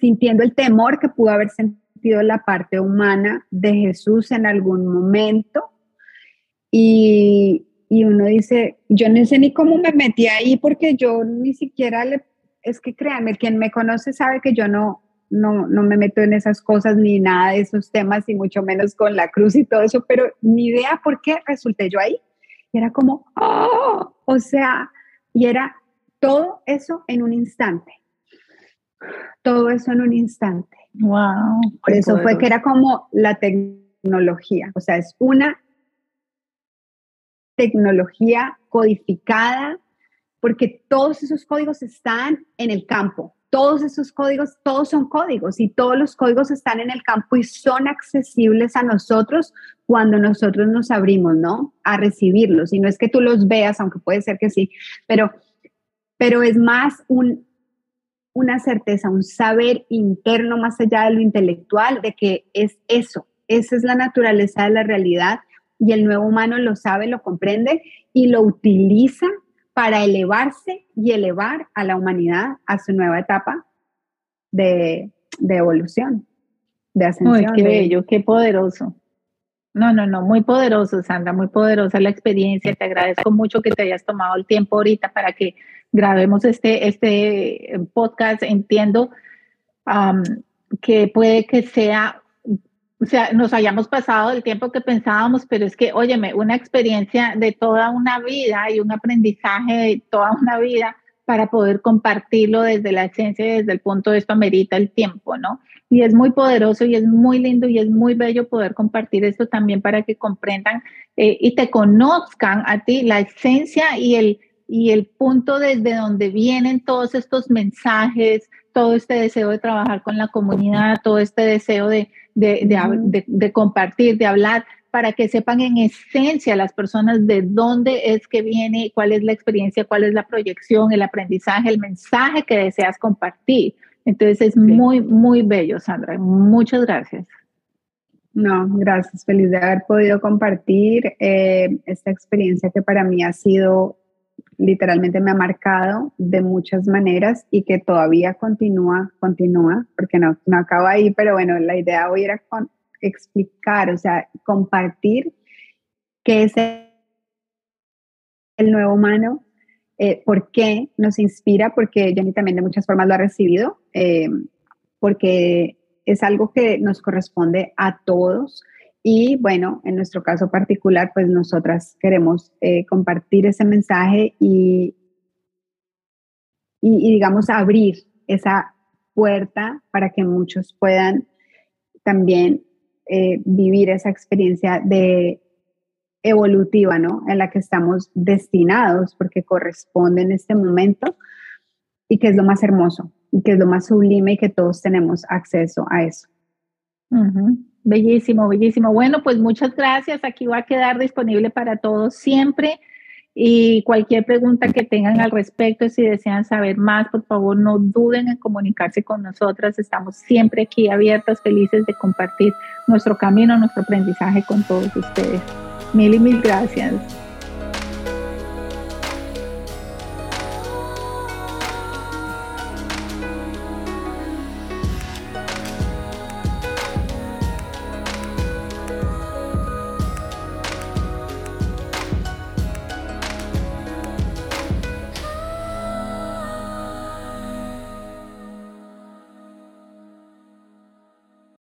Sintiendo el temor que pudo haber sentido la parte humana de Jesús en algún momento y, y, uno dice, yo no sé ni cómo me metí ahí porque yo ni siquiera le, es que créanme, quien me conoce sabe que yo no, no, no me meto en esas cosas ni nada de esos temas y mucho menos con la cruz y todo eso, pero ni idea por qué resulté yo ahí. Y era como, oh, o sea, y era todo eso en un instante. Todo eso en un instante. Wow. Por eso fue que era como la tecnología, o sea, es una tecnología codificada porque todos esos códigos están en el campo. Todos esos códigos, todos son códigos y todos los códigos están en el campo y son accesibles a nosotros cuando nosotros nos abrimos, ¿no? A recibirlos. Y no es que tú los veas, aunque puede ser que sí, pero, pero es más un, una certeza, un saber interno más allá de lo intelectual, de que es eso, esa es la naturaleza de la realidad y el nuevo humano lo sabe, lo comprende y lo utiliza para elevarse y elevar a la humanidad a su nueva etapa de, evolución, de ascensión. qué bello, qué poderoso. No, no, no, muy poderoso, Sandra, muy poderosa la experiencia. Te agradezco mucho que te hayas tomado el tiempo ahorita para que grabemos este, este podcast. Entiendo que puede que sea, o sea, nos hayamos pasado el tiempo que pensábamos, pero es que, óyeme, una experiencia de toda una vida y un aprendizaje de toda una vida para poder compartirlo desde la esencia y desde el punto de esto amerita el tiempo, ¿no? Y es muy poderoso y es muy lindo y es muy bello poder compartir esto también para que comprendan eh, y te conozcan a ti la esencia y el, y el punto desde donde vienen todos estos mensajes, todo este deseo de trabajar con la comunidad, todo este deseo de, de, de compartir, de hablar, para que sepan en esencia las personas de dónde es que viene, cuál es la experiencia, cuál es la proyección, el aprendizaje, el mensaje que deseas compartir. Entonces es muy, muy bello, Sandra. Muchas gracias. No, gracias. Feliz de haber podido compartir eh, esta experiencia que para mí ha sido, literalmente me ha marcado de muchas maneras y que todavía continúa, continúa, porque no, no acaba ahí, pero bueno, la idea hoy era con, explicar, o sea, compartir qué es el nuevo humano, eh, por qué nos inspira, porque Jenny también de muchas formas lo ha recibido, eh, porque es algo que nos corresponde a todos. Y bueno, en nuestro caso particular, pues nosotras queremos eh, compartir ese mensaje y, y, digamos, abrir esa puerta para que muchos puedan también eh, vivir esa experiencia de evolutiva, ¿no? En la que estamos destinados porque corresponde en este momento y que es lo más hermoso y que es lo más sublime y que todos tenemos acceso a eso. Bellísimo, bellísimo. Bueno, pues muchas gracias. Aquí va a quedar disponible para todos siempre. Y cualquier pregunta que tengan al respecto, si desean saber más, por favor no duden en comunicarse con nosotras. Estamos siempre aquí abiertas, felices de compartir nuestro camino, nuestro aprendizaje con todos ustedes. Mil y mil gracias.